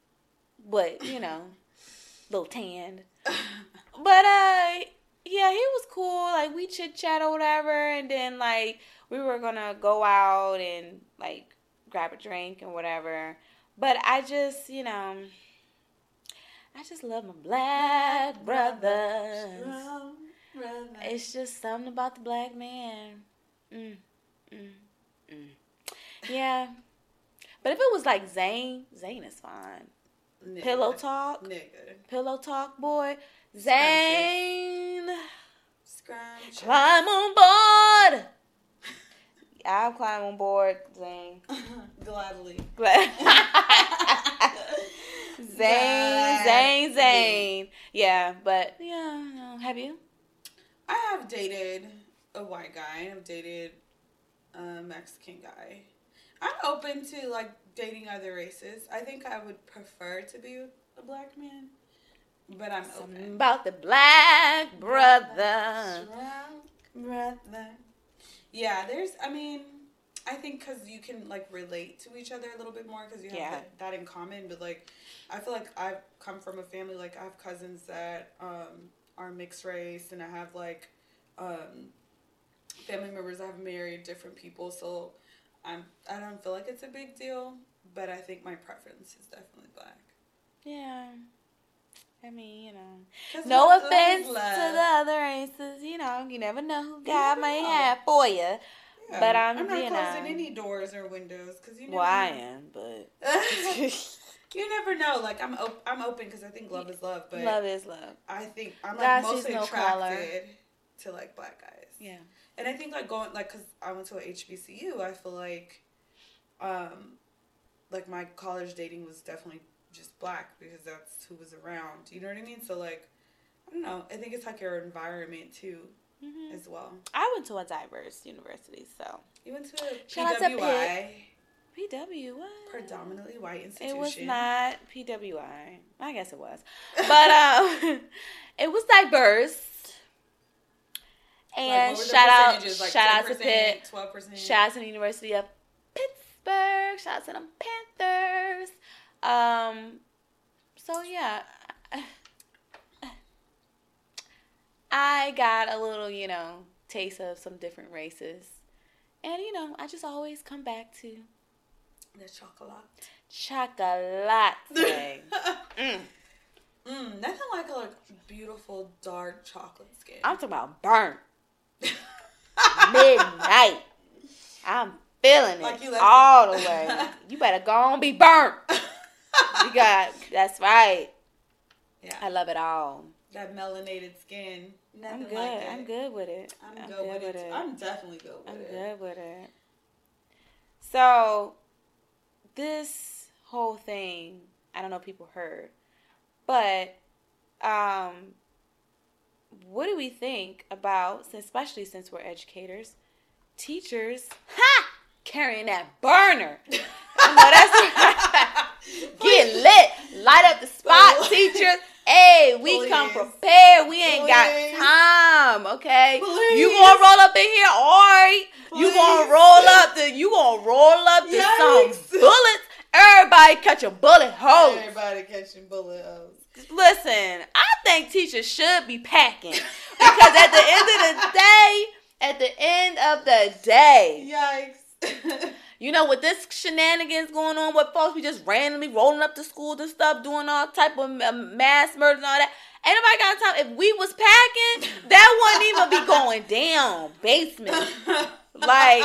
but you know, little tanned. but uh, yeah, he was cool. Like we chit chat or whatever, and then like we were gonna go out and like grab a drink and whatever. But I just, you know, I just love my black brothers. It's just something about the black man. Mm. Mm, mm. Yeah. But if it was like Zayn, Zayn is fine. Nigga. Pillow talk. Nigga. Pillow talk, boy. Zayn. Scrunch. Climb on board. I'll climb on board, Zayn. Gladly. Glad. Zayn, Zayn, Zayn. Yeah, but yeah, have you? I have dated a white guy. I've dated a Mexican guy. I'm open to like dating other races. I think I would prefer to be a black man. but I'm Something open. about the black brother. brother. Yeah, there's. I mean, I think because you can like relate to each other a little bit more because you have Yeah. that, that in common. But like, I feel like I've come from a family like I have cousins that um, are mixed race, and I have like um, family members have married different people. So I'm. I don't feel like it's a big deal, but I think my preference is definitely black. Yeah. I mean, you know, No love- love is offense to the other races, you know, you never know who God never may have for you. Yeah. but I'm, I'm not closing know. any doors or windows because you never Well, I am, but you never know. Like I'm, op- I'm open because I think love is love, but love is love. I think I'm like mostly no attracted color. to like black guys. Yeah. And I think like going like because I went to a HBCU, I feel like, um, like my college dating was definitely just black because that's who was around. You know what I mean? So like, I don't know. I think it's like your environment too, hmm as well. I went to a diverse university, so You went to a Shout out to PWI, PW what? predominantly white institution. It was not PWI. I guess it was, but um, it was diverse. And the shout out. Like shout out to Pitt. 12%. Shout out to the University of Pittsburgh. Shout out to them Panthers. Um, so yeah, I got a little, you know, taste of some different races, and you know, I just always come back to The chocolate. chocolate. mm. mm, nothing like a beautiful dark chocolate skin. I'm talking about burnt midnight. I'm feeling it Like you all it. the way. You better go on be burnt. You got that's right. yeah, I love it all. that melanated skin. Nothing I'm good. Like. I'm good with it. I'm, good, with, it. too. I'm definitely good with it. I'm good with it. So, this whole thing, I don't know if people heard, but um, what do we think about, especially since we're educators, teachers, ha, carrying that burner? I know that's get lit, light up the spot, teachers. Hey, we come prepared. We ain't Please. got time, okay? You gonna roll up in here, all right? You gonna roll up the, you gonna roll up Yikes. some bullets. Everybody catch a bullet hole. Everybody catching bullet holes. Listen, I think teachers should be packing because at the end of the day, at the end of the day, Yikes. you know, with this shenanigans going on with folks, we just randomly rolling up to schools and stuff, doing all type of mass murder and all that. Ain't nobody got time. If we was packing, that wouldn't even be going down. Basement. Like,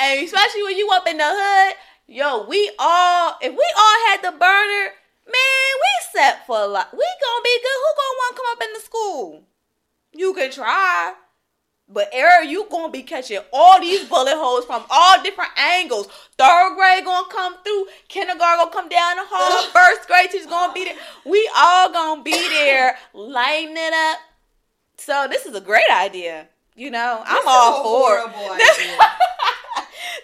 and especially when you up in the hood, yo, we all, if we all had the burner, man, we set for a lot. We gonna be good. Who gonna want to come up in the school? You can try. But error, you gonna be catching all these bullet holes from all different angles. Third grade gonna come through, kindergarten gonna come down the hall, first grade teacher's gonna be there. We all gonna be there, lighting it up. So this is a great idea. You know, I'm This all for it. horrible This, idea.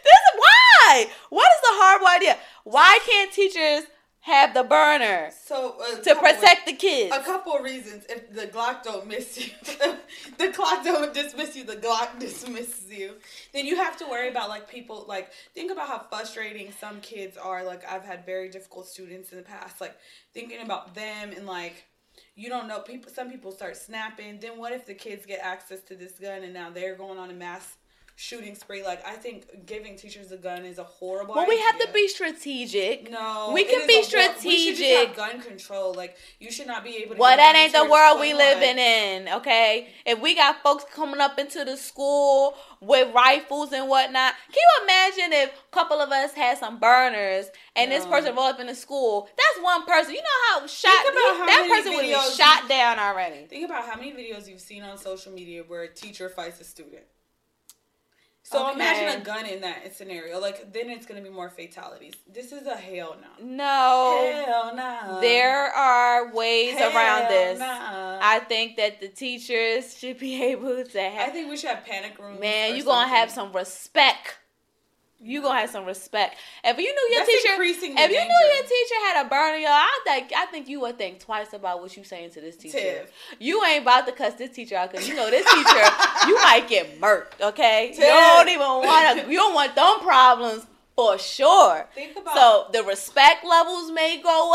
this is why. What is the horrible idea? Why can't teachers have the burner so to protect the kids? A couple of reasons. If the Glock don't miss you, the clock don't dismiss you, the Glock dismisses you. Then you have to worry about like people like think about how frustrating some kids are. Like I've had very difficult students in the past. Like thinking about them and like you don't know people. Some people start snapping. Then what if the kids get access to this gun and now they're going on a mass shooting spree? Like I think giving teachers a gun is a horrible. well, we have to be strategic. No, We can be war- We should strategic. have gun control. Like you should not be able. to Well, that ain't the world we living in, okay? If we got folks coming up into the school with rifles and whatnot, can you imagine if a couple of us had some burners and this person rolled up in the school? That's one person. You know how shot about how that person would be shot down already. Think about how many videos you've seen on social media where a teacher fights a student. So Okay. imagine a gun in that scenario. Like then it's gonna be more fatalities. This is a hell no. No. Hell no. There are ways Hell around this. nah. I think that the teachers should be able to have I think we should have panic rooms. Man, or you gonna have some respect You gonna have some respect. If you knew your That's teacher, increasing if you danger. knew your teacher had a burner, y'all, I think I think you would think twice about what you saying to this teacher. Tiff. You ain't about to cuss this teacher out because you know this teacher, you might get murked. Okay, you don't even want to. You don't want them problems for sure. Think about So the respect levels may go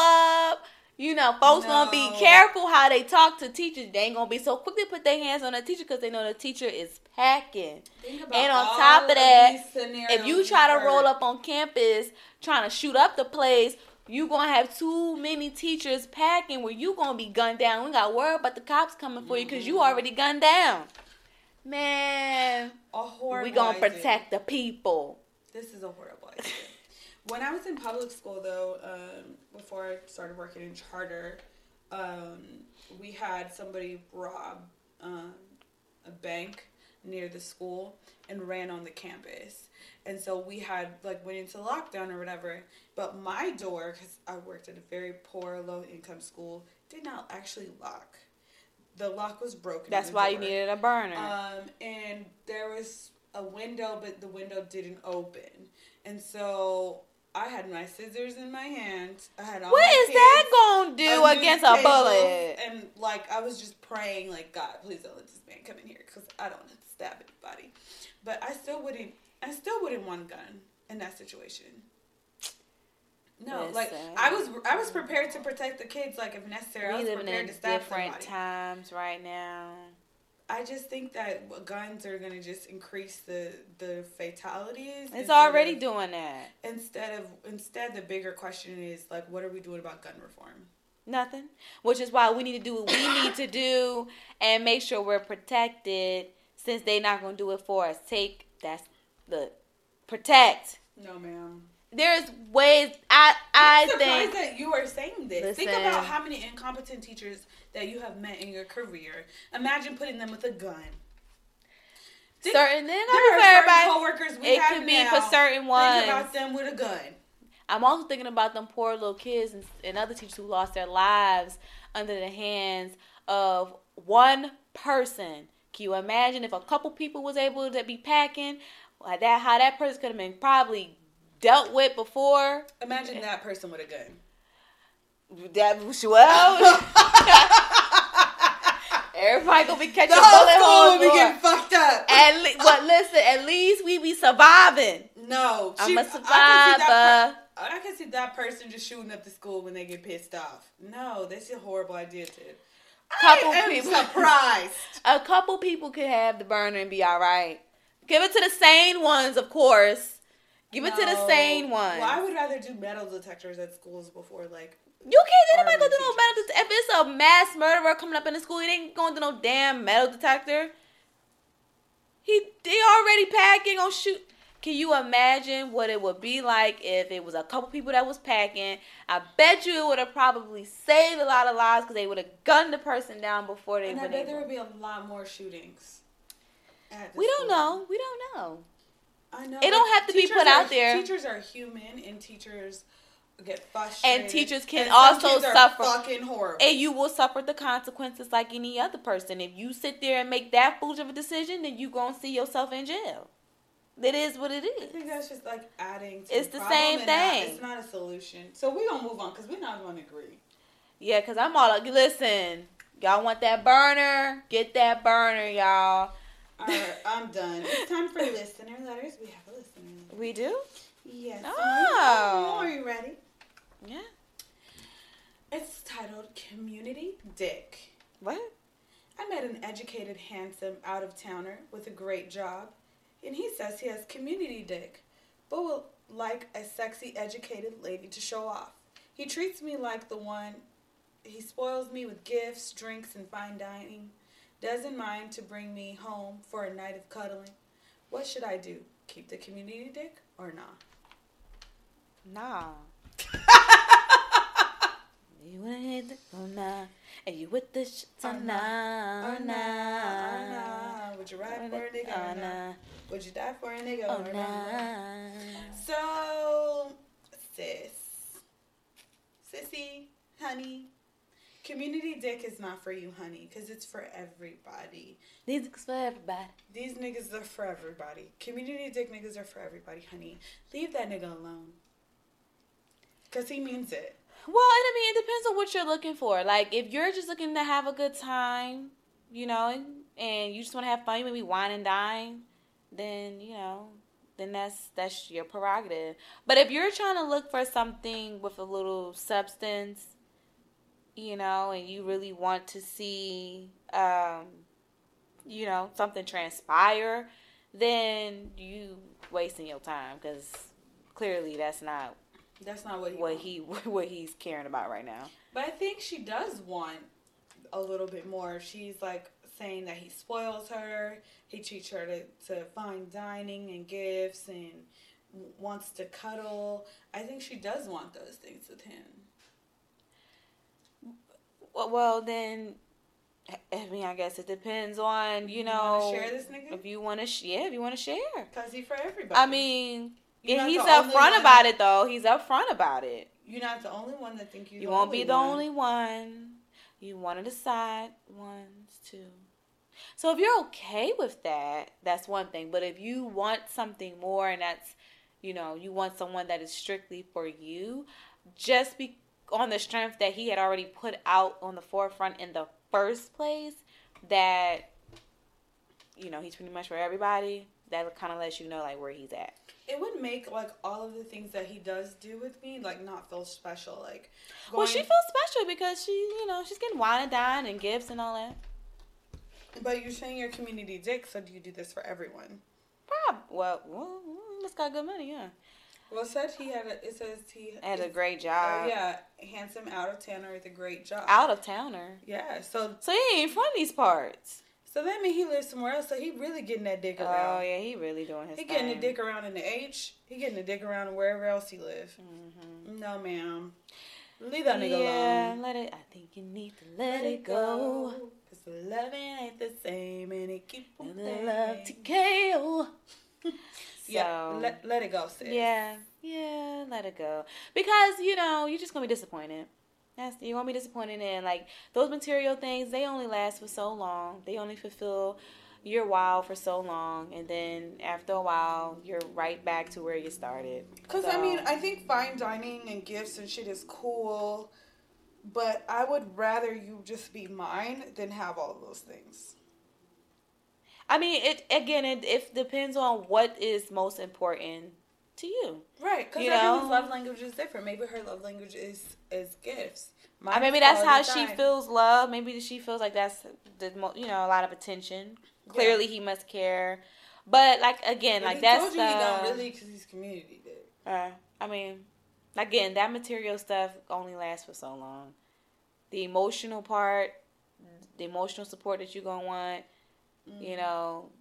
up. You know, folks gonna be careful how they talk to teachers. They ain't gonna be so quickly put their hands on a teacher because they know the teacher is packing. Think about And on top of that, If you try to roll up on campus trying to shoot up the place, you gonna have too many teachers packing where you gonna be gunned down. We got worry about the cops coming for you because you already gunned down. Man, a horrible we gonna idea. protect the people. This is a horrible idea. when I was in public school, though, um, before I started working in charter, um, we had somebody rob um, a bank near the school and ran on the campus. And so we had like went into lockdown or whatever. But my door, because I worked at a very poor, low income school, did not actually lock. The lock was broken. That's why you needed a burner. Um, and there was a window, but the window didn't open. And so I had my scissors in my hand. I had all what is that gonna do under against a bullet? And like I was just praying, like God, please don't let this man come in here because I don't want to stab anybody. But I still wouldn't. I still wouldn't want a gun in that situation. No, like I was, I was prepared to protect the kids, like if necessary. I was living prepared in to stab different somebody. times right now. I just think that guns are gonna just increase the the fatalities. It's already of- doing that. Instead of instead, the bigger question is like, what are we doing about gun reform? Nothing. Which is why we need to do what we need to do and make sure we're protected since they're not gonna do it for us. Take that's the protect. No, ma'am. There's ways I I I'm think that you are saying this. Think about how many incompetent teachers that you have met in your career. Imagine putting them with a gun. Think- certain not There are certain everybody. coworkers we It have could be now. for certain ones. Think about them with a gun. I'm also thinking about them poor little kids and, and other teachers who lost their lives under the hands of one person. Can you imagine if a couple people was able to be packing? Like that, how that person could have been probably dealt with before. Imagine that person with a gun. That well, everybody gonna be catching The bullet holes. would be getting fucked up. At least, but listen, at least we be surviving. no, I'm she- a I can survivor. per- I can see that person just shooting up the school when they get pissed off. No, that's a horrible idea, too. Couple I am people- surprised. A couple people could have the burner and be all right. Give it to the sane ones, of course. Give it to the sane ones. Well, I would rather do metal detectors at schools before, like, you can't. Anybody Army gonna do no metal detector? If it's a mass murderer coming up in the school, he ain't gonna no damn metal detector. He they already packing on shoot. Can you imagine what it would be like if it was a couple people that was packing? I bet you it would have probably saved a lot of lives because they would have gunned the person down before they and I bet in. there would be a lot more shootings. We don't know. We don't know. I know. It don't have to be put are- out there. Teachers are human, and teachers get frustrated. And teachers can and also suffer- Fucking horrible. And you will suffer the consequences like any other person. If you sit there and make that foolish of a decision, then you gonna see yourself in jail. It is what it is. I think that's just like adding. To It's the, the problem same and not- thing. it's not a solution. So we're gonna move on because we're not gonna agree. Yeah, cause I'm all like, listen, y'all want that burner? Get that burner, y'all. All right, I'm done. It's time for listener letters. We have a listener letter. We do? Yes. Oh. Are you ready? Yeah. It's titled Community Dick. What? I met an educated, handsome out of towner with a great job, and he says he has community dick, but would like a sexy, educated lady to show off. He treats me like the one, he spoils me with gifts, drinks, and fine dining, doesn't mind to bring me home for a night of cuddling. What should I do? Keep the community dick or not? Nah. you wanna hit the oh nah. And you with the shit Or not. nah, Or oh not? Or oh, nah. Would you ride for a nigga Oh or not? nah. Would you die for a nigga Oh or not? nah. So, sis, sissy, honey, Community dick is not for you, honey, because it's for everybody. These niggas for everybody. These niggas are for everybody. Community dick niggas are for everybody, honey. Leave that nigga alone. Because he means it. Well, and I mean, it depends on what you're looking for. Like, if you're just looking to have a good time, you know, and, and you just want to have fun, maybe wine and dine, then you know, then that's that's your prerogative. But if you're trying to look for something with a little substance, you know, and you really want to see, um, you know, something transpire, then you wasting your time because clearly that's not That's not what he what wants. he what he's caring about right now. But I think she does want a little bit more. She's like saying that he spoils her, he treats her to, to fine dining and gifts and wants to cuddle. I think she does want those things with him. Well, then, I mean, I guess it depends on you You know share this nigga? if you want to share, if you want to share. Cause he for everybody. I mean, he's upfront one- about it though. He's upfront about it. you're not the only one that think you. You won't be the only one. You want to decide ones too. So if you're okay with that, that's one thing. But if you want something more, and that's, you know, you want someone that is strictly for you, just be on the strength that he had already put out on the forefront in the first place, that, you know, he's pretty much for everybody. That kind of lets you know like where he's at. It would make like all of the things that he does do with me like not feel special. Like, Well, she feels special because she, you know, she's getting wine and dine and gifts and all that. But you're saying you're community dick, so do you do this for everyone? Prob well, well, mm, it's got good money, yeah. Well, it said he had a. It says he Had a great Oh job. yeah, handsome out of towner with a great job. Out of towner. Yeah, so So he ain't from these parts. so that means he lives somewhere else. So he really getting that dick around. Oh yeah, he really doing his He getting the dick around in the H. He getting the dick around wherever else he live. Mhm. No, ma'am. Leave that nigga yeah, alone. let it. I think you need to let, it go. Cause the loving ain't the same and it keep on the love to fading. kill. Yeah, let, let it go, sis. Yeah, yeah, let it go. Because you know you're just gonna be disappointed. That's you're gonna be disappointed in like those material things. They only last for so long. They only fulfill your wow for so long, and then after a while, you're right back to where you started. Because, So- I mean, I think fine dining and gifts and shit is cool, but I would rather you just be mine than have all of those things. I mean, it again. It, it depends on what is most important to you. Right, because everyone's know? love language is different. Maybe her love language is is gifts. Mine maybe that's how she time. feels love. Maybe she feels like that's the mo- you know a lot of attention. Clearly, he must care. But like again, But like that's told you he don't really because he's community. Uh, I mean, again, that material stuff only lasts for so long. The emotional part, the emotional support that you're gonna want, Mm-hmm. you know,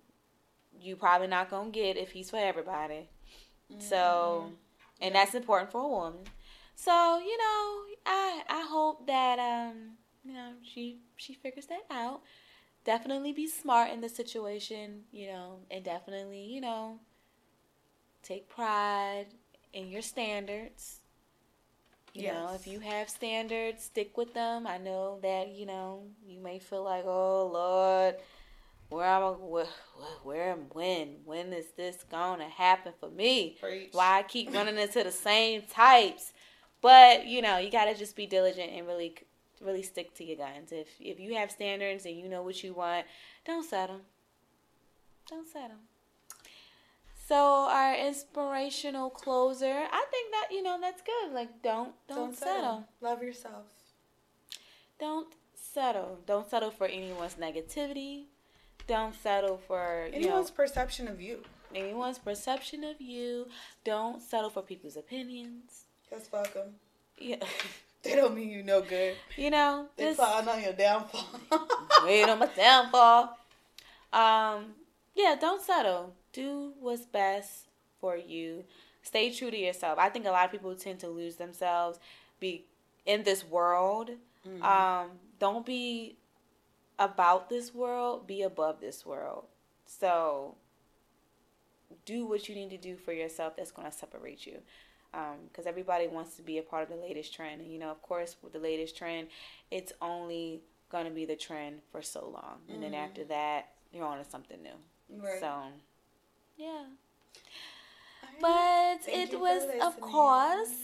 you probably not gonna get if he's for everybody. Mm-hmm. So, and that's important for a woman. So, you know, I I hope that um, you know, she she figures that out. Definitely be smart in the situation, you know, and definitely, you know, take pride in your standards. You know, if you have standards, stick with them. I know that, you know, you may feel like, oh Lord, where am I, where, where, when, when is this going to happen for me? Preach. Why I keep running into the same types? But you know, you gotta just be diligent and really, really stick to your guns. If if you have standards and you know what you want, don't settle. Don't settle. So our inspirational closer, I think that you know that's good. Like don't don't, settle. Love yourself. Don't settle. Don't settle for anyone's negativity. Don't settle for you know Anyone's perception of you. anyone's perception of you. Don't settle for people's opinions. Cause fuck them. Yeah. They don't mean you no good. You know, They just plotting on your downfall. wait on my downfall. Um, yeah, don't settle. Do what's best for you. Stay true to yourself. I think a lot of people tend to lose themselves be in this world. Mm-hmm. Um, don't be about this world, be above this world. So do what you need to do for yourself that's going to separate you. because um, everybody wants to be a part of the latest trend. And you know, of course, with the latest trend, it's only gonna be the trend for so long, and mm-hmm. then after that, you're on to something new. Right. So, yeah. But Thank it was, of course,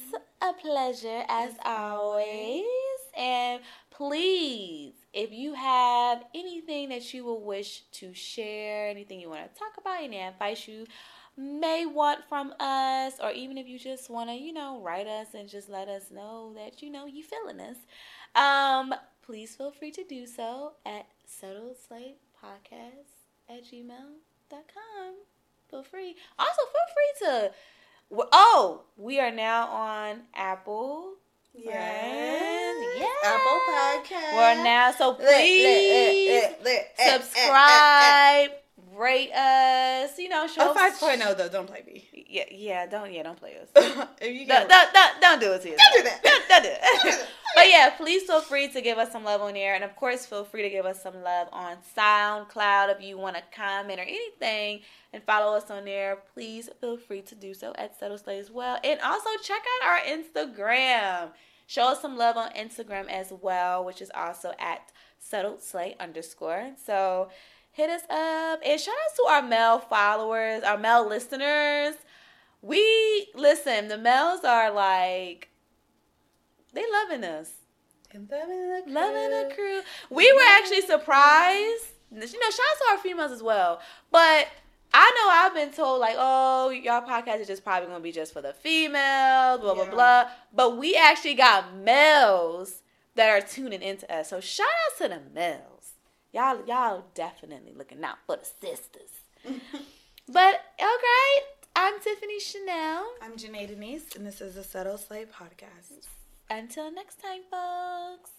a pleasure as always. And please, if you have anything that you will wish to share, anything you want to talk about, any advice you may want from us, or even if you just want to, you know, write us and just let us know that you know you're feeling us, um, please feel free to do so at Subtle Slay Podcast at gmail.com. Feel free. Also, feel free to. Oh, we are now on Apple. Yes. yes. Apple Podcast. We're now so please subscribe rate us. You know, show. Oh, 5.0 though. Don't play me. Yeah, yeah. Don't yeah. Don't play us. if you don't, don't, don't, don't do it to. Don't do that. Don't, don't do it. but yeah, please feel free to give us some love on air, and of course, feel free to give us some love on SoundCloud if you want to comment or anything and follow us on there. Please feel free to do so at Subtle Slay as well, and also check out our Instagram. Show us some love on Instagram as well, which is also at Subtle Slay underscore. So hit us up and shout out to our male followers, our male listeners. We listen, the males are like they loving us. And Loving the crew. Loving the crew. We were actually surprised. You know, shout out to our females as well. But I know I've been told like, oh, y'all podcast is just probably gonna be just for the females, blah blah yeah. blah. But we actually got males that are tuning into us. So shout out to the males y'all y'all definitely looking out for the sisters. but okay, I'm Tiffany Chanelle. I'm Janae Denise, and this is the Subtle Slay Podcast. Until next time, folks.